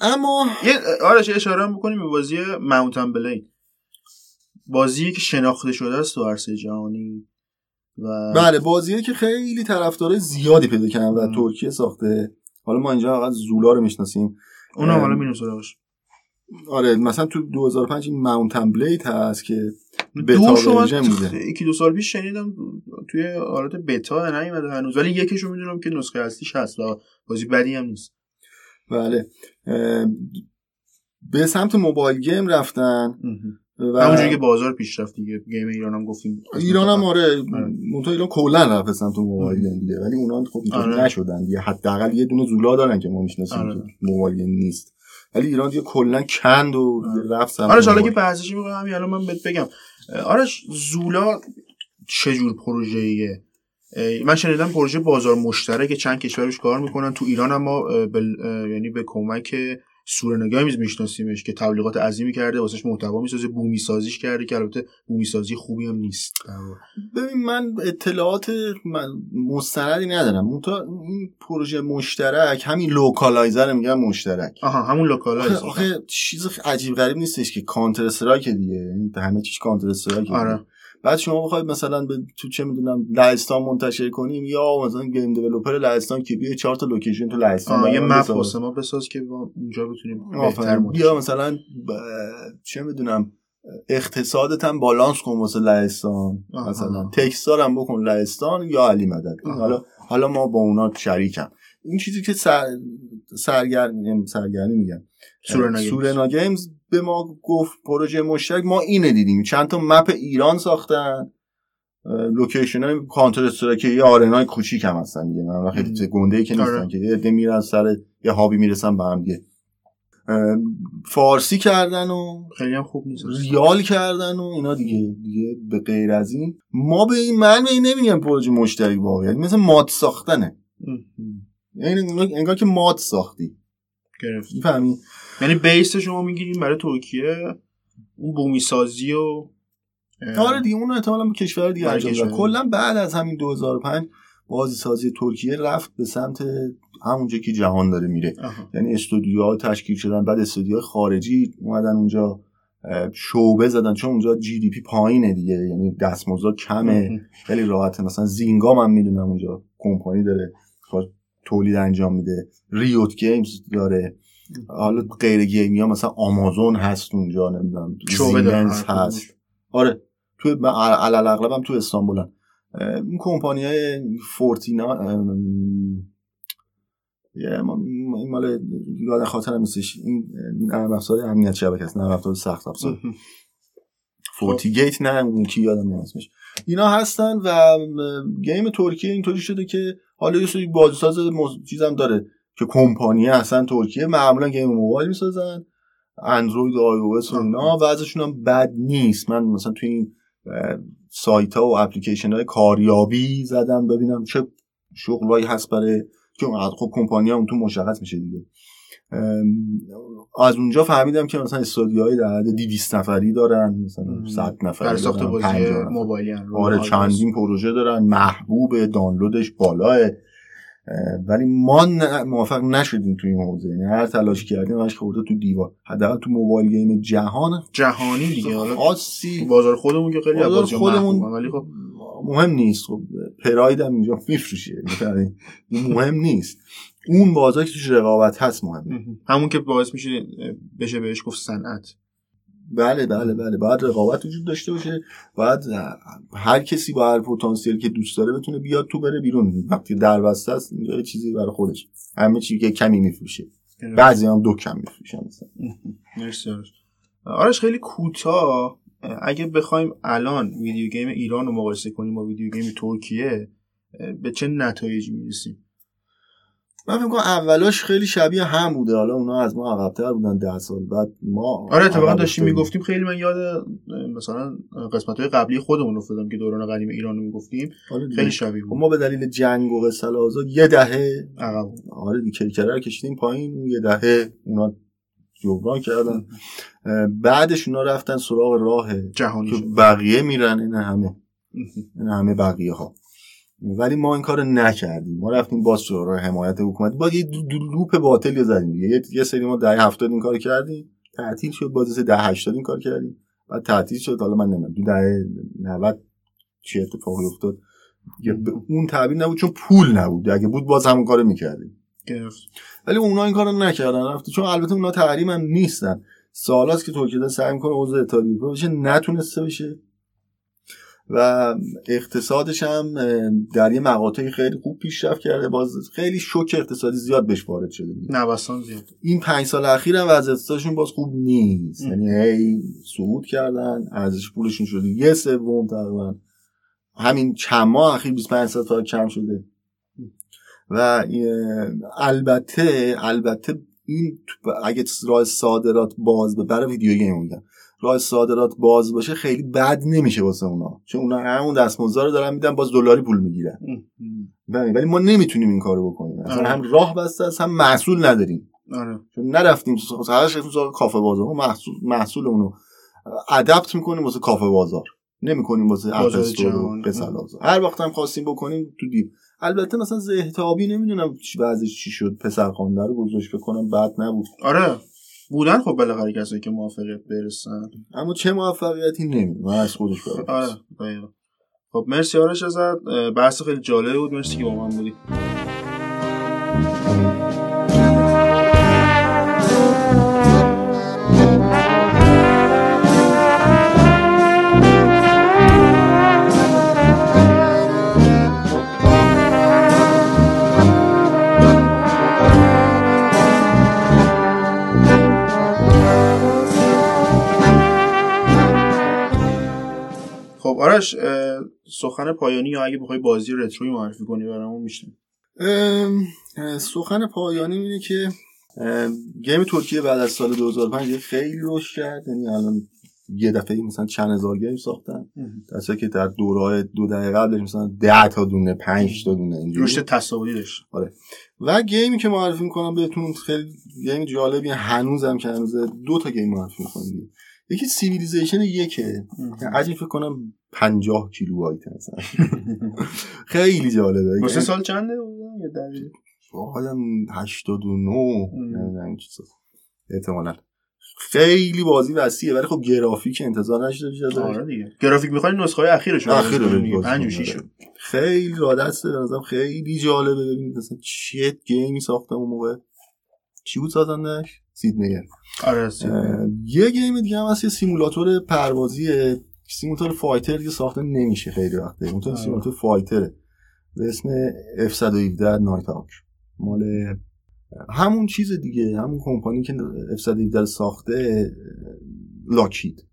اما یه آرش اشاره بکنیم به بازی ماونتن بلین بازی که شناخته شده است تو عرصه جهانی و بله بازیه که خیلی طرفدار زیادی پیدا کردن و ترکیه ساخته. حالا ما اینجا فقط زولا رو می‌شناسیم. اونم حالا مینوسراش آره مثلا تو 2005 این ماونتن بلید هست که بتا ورژن بوده یکی دو سال پیش شنیدم توی حالت بتا نیومده هنوز ولی یکیشو می‌دونم که نسخه اصلیش هست و بازی بدی هم نیست. بله. به سمت mobile game رفتن. و همونجوری که بازار پیشرفت دیگه. game ایران هم گفتیم. ایران هم آره, آره. منتها ایران کلا رفت سمت mobile game دیگه. ولی اونا خب آره. نشدن دیگه. حداقل یه دونه زولا دارن که ما می‌شناسیم آره. mobile game نیست. ولی ایران دیگه کلا کند و رفت سمت آره حالا که بحثش میگم همین الان من بهت بگم. آرش زولا چه جور پروژه‌ایه؟ من شنیدم پروژه بازار مشترک چند کشورش کار می‌کنن. تو ایران هم ما یعنی به کمک سورنا Games میشناسیمش که تبلیغات عظیمی کرده واسش محتوا می‌سازه بومی سازیش کرده که البته بومی سازی خوبی هم نیست. ببین من اطلاعات من مستندی ندارم. این پروژه مشترک همین localize رو میگم مشترک. آها همون localize ـه آخه چیز عجیب غریب نیستش که Counter Strike دیگه. همه چیز Counter Strike آره. بعد شما بخواید مثلا به تو چه می‌دونم لهستان منتشر کنیم یا مثلا game developer لهستان که بیا چهار تا location تو لهستان یه map واسه ما بساز که اونجا بتونیم بهتر یا مثلا ب... چه می‌دونم اقتصادت هم بالانس کن واسه لهستان مثلا text ها رو هم بکن لهستان یا علی مدد حالا حالا ما با اونا شریکم. این چیزی که سر سرگرمی سرگرمی میگم. سورنا Games. به ما گفت پروژه مشترک. ما اینه دیدیم. چند تا map ایران ساختن. location های Counter Strike یه arena ی کوچیک هم هستن دیگه. من خیلی گنده ای که نیستن آره. که. یه میرن سر یه هابی می‌رسن به هم دیگه. فارسی کردن و خیلی هم خوب نیست. ریال کردن و اینا دیگه. دیگه به غیر از این. ما به این من به این نمیگم پروژه مشترک واقعا مثل ماد ساختنه. یعنی انگار, که ماد ساختی. گرفت می‌فهمی؟ یعنی بیس شما می‌گیریم برای ترکیه اون بومی سازی و آره دیگه اون احتمالاً به کشور دیگه انجام کلا بعد از همین 2005 بازی سازی ترکیه رفت به سمت همونجا که جهان داره میره. آها. یعنی استودیوها تشکیل شدن بعد استودیوهای خارجی اومدن اونجا شعبه زدن چون اونجا GDP پایینه دیگه یعنی دستمزد کمه. خیلی راحته. مثلا Zynga من می‌دونم اونجا کمپانی داره. خواهد تولید انجام میده. Riot Games داره. حالا غیر game ی ها مثلا آمازون هست اونجا نمی‌دونم هر هست. آره تو من علل اغلب هم تو استانبولن این کمپانی های فورتینا این مال یاد خاطرم نیستش. این نرم افزار امنیت شبکه است نرم افزار سخت افزار. فورتیگیت نه اون کی یادم اسمش اینا هستن و گیم ترکیه اینطوری شده که حالا یه سری بازیساز مز- چیزم داره که کمپانی هستن ترکیه معمولا گیم موبایل می‌سازن اندروید و آی او اس و اینا وضعشون هم بد نیست. من مثلا توی این سایت ها و اپلیکیشن های کاریابی زدم ببینم چه شغلایی هست برای چون خب کمپانی هم تو مشخص میشه دیگه. از اونجا فهمیدم که مثلا استودیوهای در حد 200 نفری دارن مثلا مم. 100 نفری برای ساخت بازی 50 نفر. موبایلی آره. چندین پروژه دارن محبوب دانلودش بالاه اه، ولی ما موفق نشدیم تو این حوزه. یعنی هر تلاش کردیم همش خورده تو دیوار. حداقل تو موبایل گیم جهان. جهانی دیگه. حالا خاصی. بازار خودمون که خیلی از بازار خودمون ولی خب مهم نیست. خب پراید هم اینجا میفروشه. یعنی مهم نیست. اون بازار که توش رقابت هست مهمه. همون که باعث میشه بشه بهش گفت صنعت. بله بله بله. باید رقابت وجود داشته باشه. باید هر کسی با هر پتانسیل که دوست داره بتونه بیاد تو بره بیرون. وقتی در بسته است اینجا یه چیزی برای خودش. همه چی که کمی میفروشه. بعضی هم دو کم میفروشن مثلا. آرش. خیلی کوتاه. اگه بخوایم الان ویدیو گیم ایران رو مقایسه کنیم با ویدیو گیم ترکیه به چه نتایجی می‌رسیم؟ من فکر کنم اولاش خیلی شبیه هم بوده. حالا اونا از ما عقب‌تر بودن ده سال بعد ما آره اتفاقا داشتیم. می‌گفتیم خیلی من یاد مثلا قسمت های قبلی خودمون افتادم که دوران قدیم ایران رو می‌گفتیم. آره. خیلی شبیه خب بود ما به دلیل جنگ و قصه آزاد یه دهه عقب آره کرکره رو کشیدیم پایین یه دهه اونا جبران کردن. بعدش اونا رفتن سراغ راه جهانی بقیه میرن این همه. این همه بقیه ها ولی ما این کار نکردیم. ما رفتیم باز سراغ حمایت حکومتی با یه لوپ باطل زدیم دیگه. یه- سری ما دهه هفتاد این کار کردیم. تعطیل شد. باز سه دهه هشتاد این کار کردیم. بعد تعطیل شد. حالا من نمی‌دونم. دو دهه 90 چی اتفاقی افتاد. اون تعبیر نبود چون پول نبود. اگه بود باز همون کارو می‌کردیم. ولی اونا این کارو نکردن. رفت چون البته اونا تحریم هم نیستن. سالاست که ترکیه سعی می‌کنه عضو اتحادیه اروپا بشه. نتونسته بشه. و اقتصادش هم در یه مقاطعی خیلی خوب پیشرفت کرده. باز خیلی شوک اقتصادی زیاد بهش وارد شده. نوسان زیاد. این پنج سال اخیر هم وضع اقتصادشون باز خوب نیست. یعنی هی صعود کردن ارزش پولشون شده. یه سوم تقریبا. همین چند ماه اخیر 25 درصد فقط کم شده. و البته البته این اگه راه صادرات باز به برای ویدیو گیم میگم راه صادرات باز باشه خیلی بد نمیشه واسه اونا. چون اونا همون دستمزد رو دارن میدن باز دلاری پول می‌گیرن. ولی ولی ما نمی‌تونیم این کارو بکنیم. اصلا آره. هم راه بسته است هم محصول نداریم. آره. چون نرفتیم رفتیم سراغ کافه بازار. ما محصول محصول اونو ادپت می‌کنیم واسه کافه بازار. نمی‌کنیم واسه اپستور هر وقت هم خواستیم بکنیم تو دیو البته مثلا زهتابی نمی‌دونم چی وضعش چی شد. پسر خوانده رو گذاشت بکنم بد نبود. آره. بودن خب بالاخره کسایی که موافقت برسن. اما چه موفقیتی نمی‌دونم. از خودش آره خب مرسی آرش ازت. بحث خیلی جالبی بود. مرسی که با من بودی. سخن پایانی یا اگه بخوای بازی retro ی معرفی کنی برامون میشه. سخن پایانی اینه که game ترکیه بعد از سال 2005 یه خیلی رشد کرد. یعنی الان یه دفعه مثلا چند هزار game ساختن. درسته که در دوره دو دهه قبلش مثلا 10 تا دونه 5 تا دونه اینجوری. رشد تصاعدی داشت. آره. و game ی که معرفی می‌کنم بهتون خیلی game جالبی هنوزم که هنوز دو تا game معرفی می‌کنم یکی Civilization یکه. عجیب فکر کنم 50 کیلو بایت مثلا خیلی جالبه. واسه سال چنده یه دقیقه حالا 89 نمی‌دونم چیزا احتمالاً. خیلی بازی وسیعه ولی خب گرافیک انتظار نداشته باشید آره دیگه. گرافیک می‌خوای نسخه های اخیرش اخیر ببینی 5 و 6 خیلی را دسته به نظرم. خیلی جالبه. ببینید مثلا چه game ی ساختم اون موقع. چی بود سازندش؟ Sid Meier آره یه game دیگه هم هست یه simulator پروازی simulator fighter دیگه ساخته نمیشه خیلی وقته. اون simulator fighter ـه. به اسم F117 Nighthawk مال همون چیز دیگه همون کمپانی که F117 ساخته Lockheed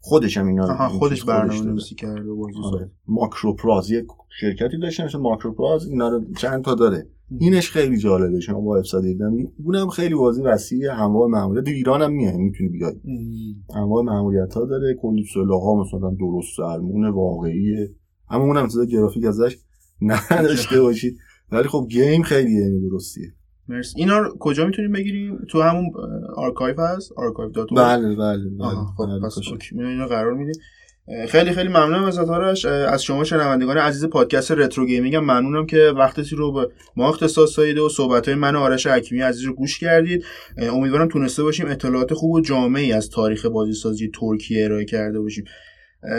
خودش هم اینا خودش برنامه نویسی کرده آره. MicroProse یک شرکتی داشته مثل MicroProse اینا رو چند تا داره. اینش خیلی جالبه. شما با افساد دیدم اونم خیلی بازی وسیع انواع معمولیت. تو ایران هم میای می‌تونی بیای. انواع معمولیت ها داره. کلی ها مثلا درست درمون واقعیه اما اونم چیز گرافیک ازش نداشته باشید. ولی خب گیم خیلی درستیه. مرسی. اینا رو کجا می‌تونیم بگیریم؟ تو همون آرکایو هست؟ آرکایو دات بله بله بله. خب پس اینا قرار میدیم خیلی خیلی ممنونم از آتارش از شما شنوندگان عزیز پادکست رترو گیمینگ هم ممنونم که وقتی رو به ما اختصاص دادید و صحبت های من و آرش حکیمی عزیز رو گوش کردید. امیدوارم تونسته باشیم اطلاعات خوب و جامعی از تاریخ بازیسازی ترکیه ارائه کرده باشیم.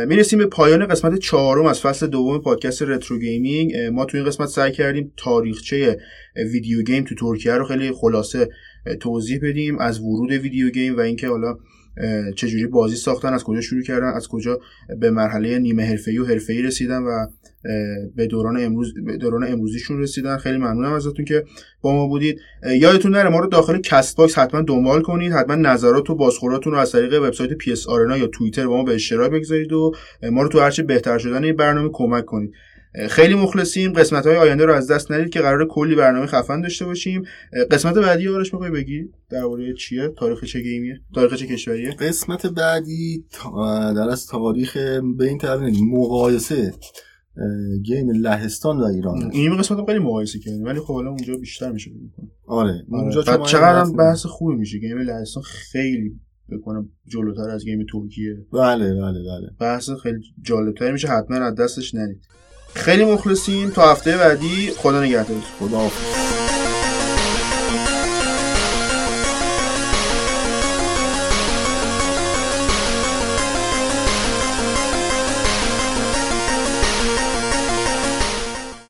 می‌رسیم به پایان قسمت چهارم از فصل دوم پادکست Retro Gaming. ما تو این قسمت سعی کردیم تاریخچه video game تو ترکیه رو خیلی خلاصه توضیح بدیم از ورود video game و اینکه حالا چجوری بازی ساختن از کجا شروع کردن از کجا به مرحله نیمه حرفه‌ای و حرفه‌ای رسیدن و به دوران امروز به دوران امروزیشون رسیدن. خیلی ممنونم ازتون که با ما بودید. یادتون نره ما رو داخل Castbox حتما دنبال کنید حتما نظرات و بازخوراتون رو از طریق وبسایت PS Arena یا توییتر با ما به اشتراک بگذارید و ما رو تو هرچه بهتر شدن این برنامه کمک کنید. خیلی مخلصیم. قسمت های آینده رو از دست ندید که قرار کلی برنامه خفن داشته باشیم. قسمت بعدی آرش می‌خوای بگی؟ درباره چیه؟ تاریخ چه game یه؟ تاریخ چه کشوریه؟ قسمت بعدی در از تاریخ به این تعبیر مقایسه گیم لهستان و ایران این قسمت خیلی مقایسه کردیم ولی خب حالا اونجا بیشتر میشه بکنم آره اونجا آره. چقدر بحث خوبی میشه. گیم لهستان خیلی بکنم جلوتر از گیم ترکیه. بله بله بله. بحث خیلی جالبتر میشه حتما از دستش ندید خیلی مخلصیم تا هفته بعدی خدا نگهدار. خدا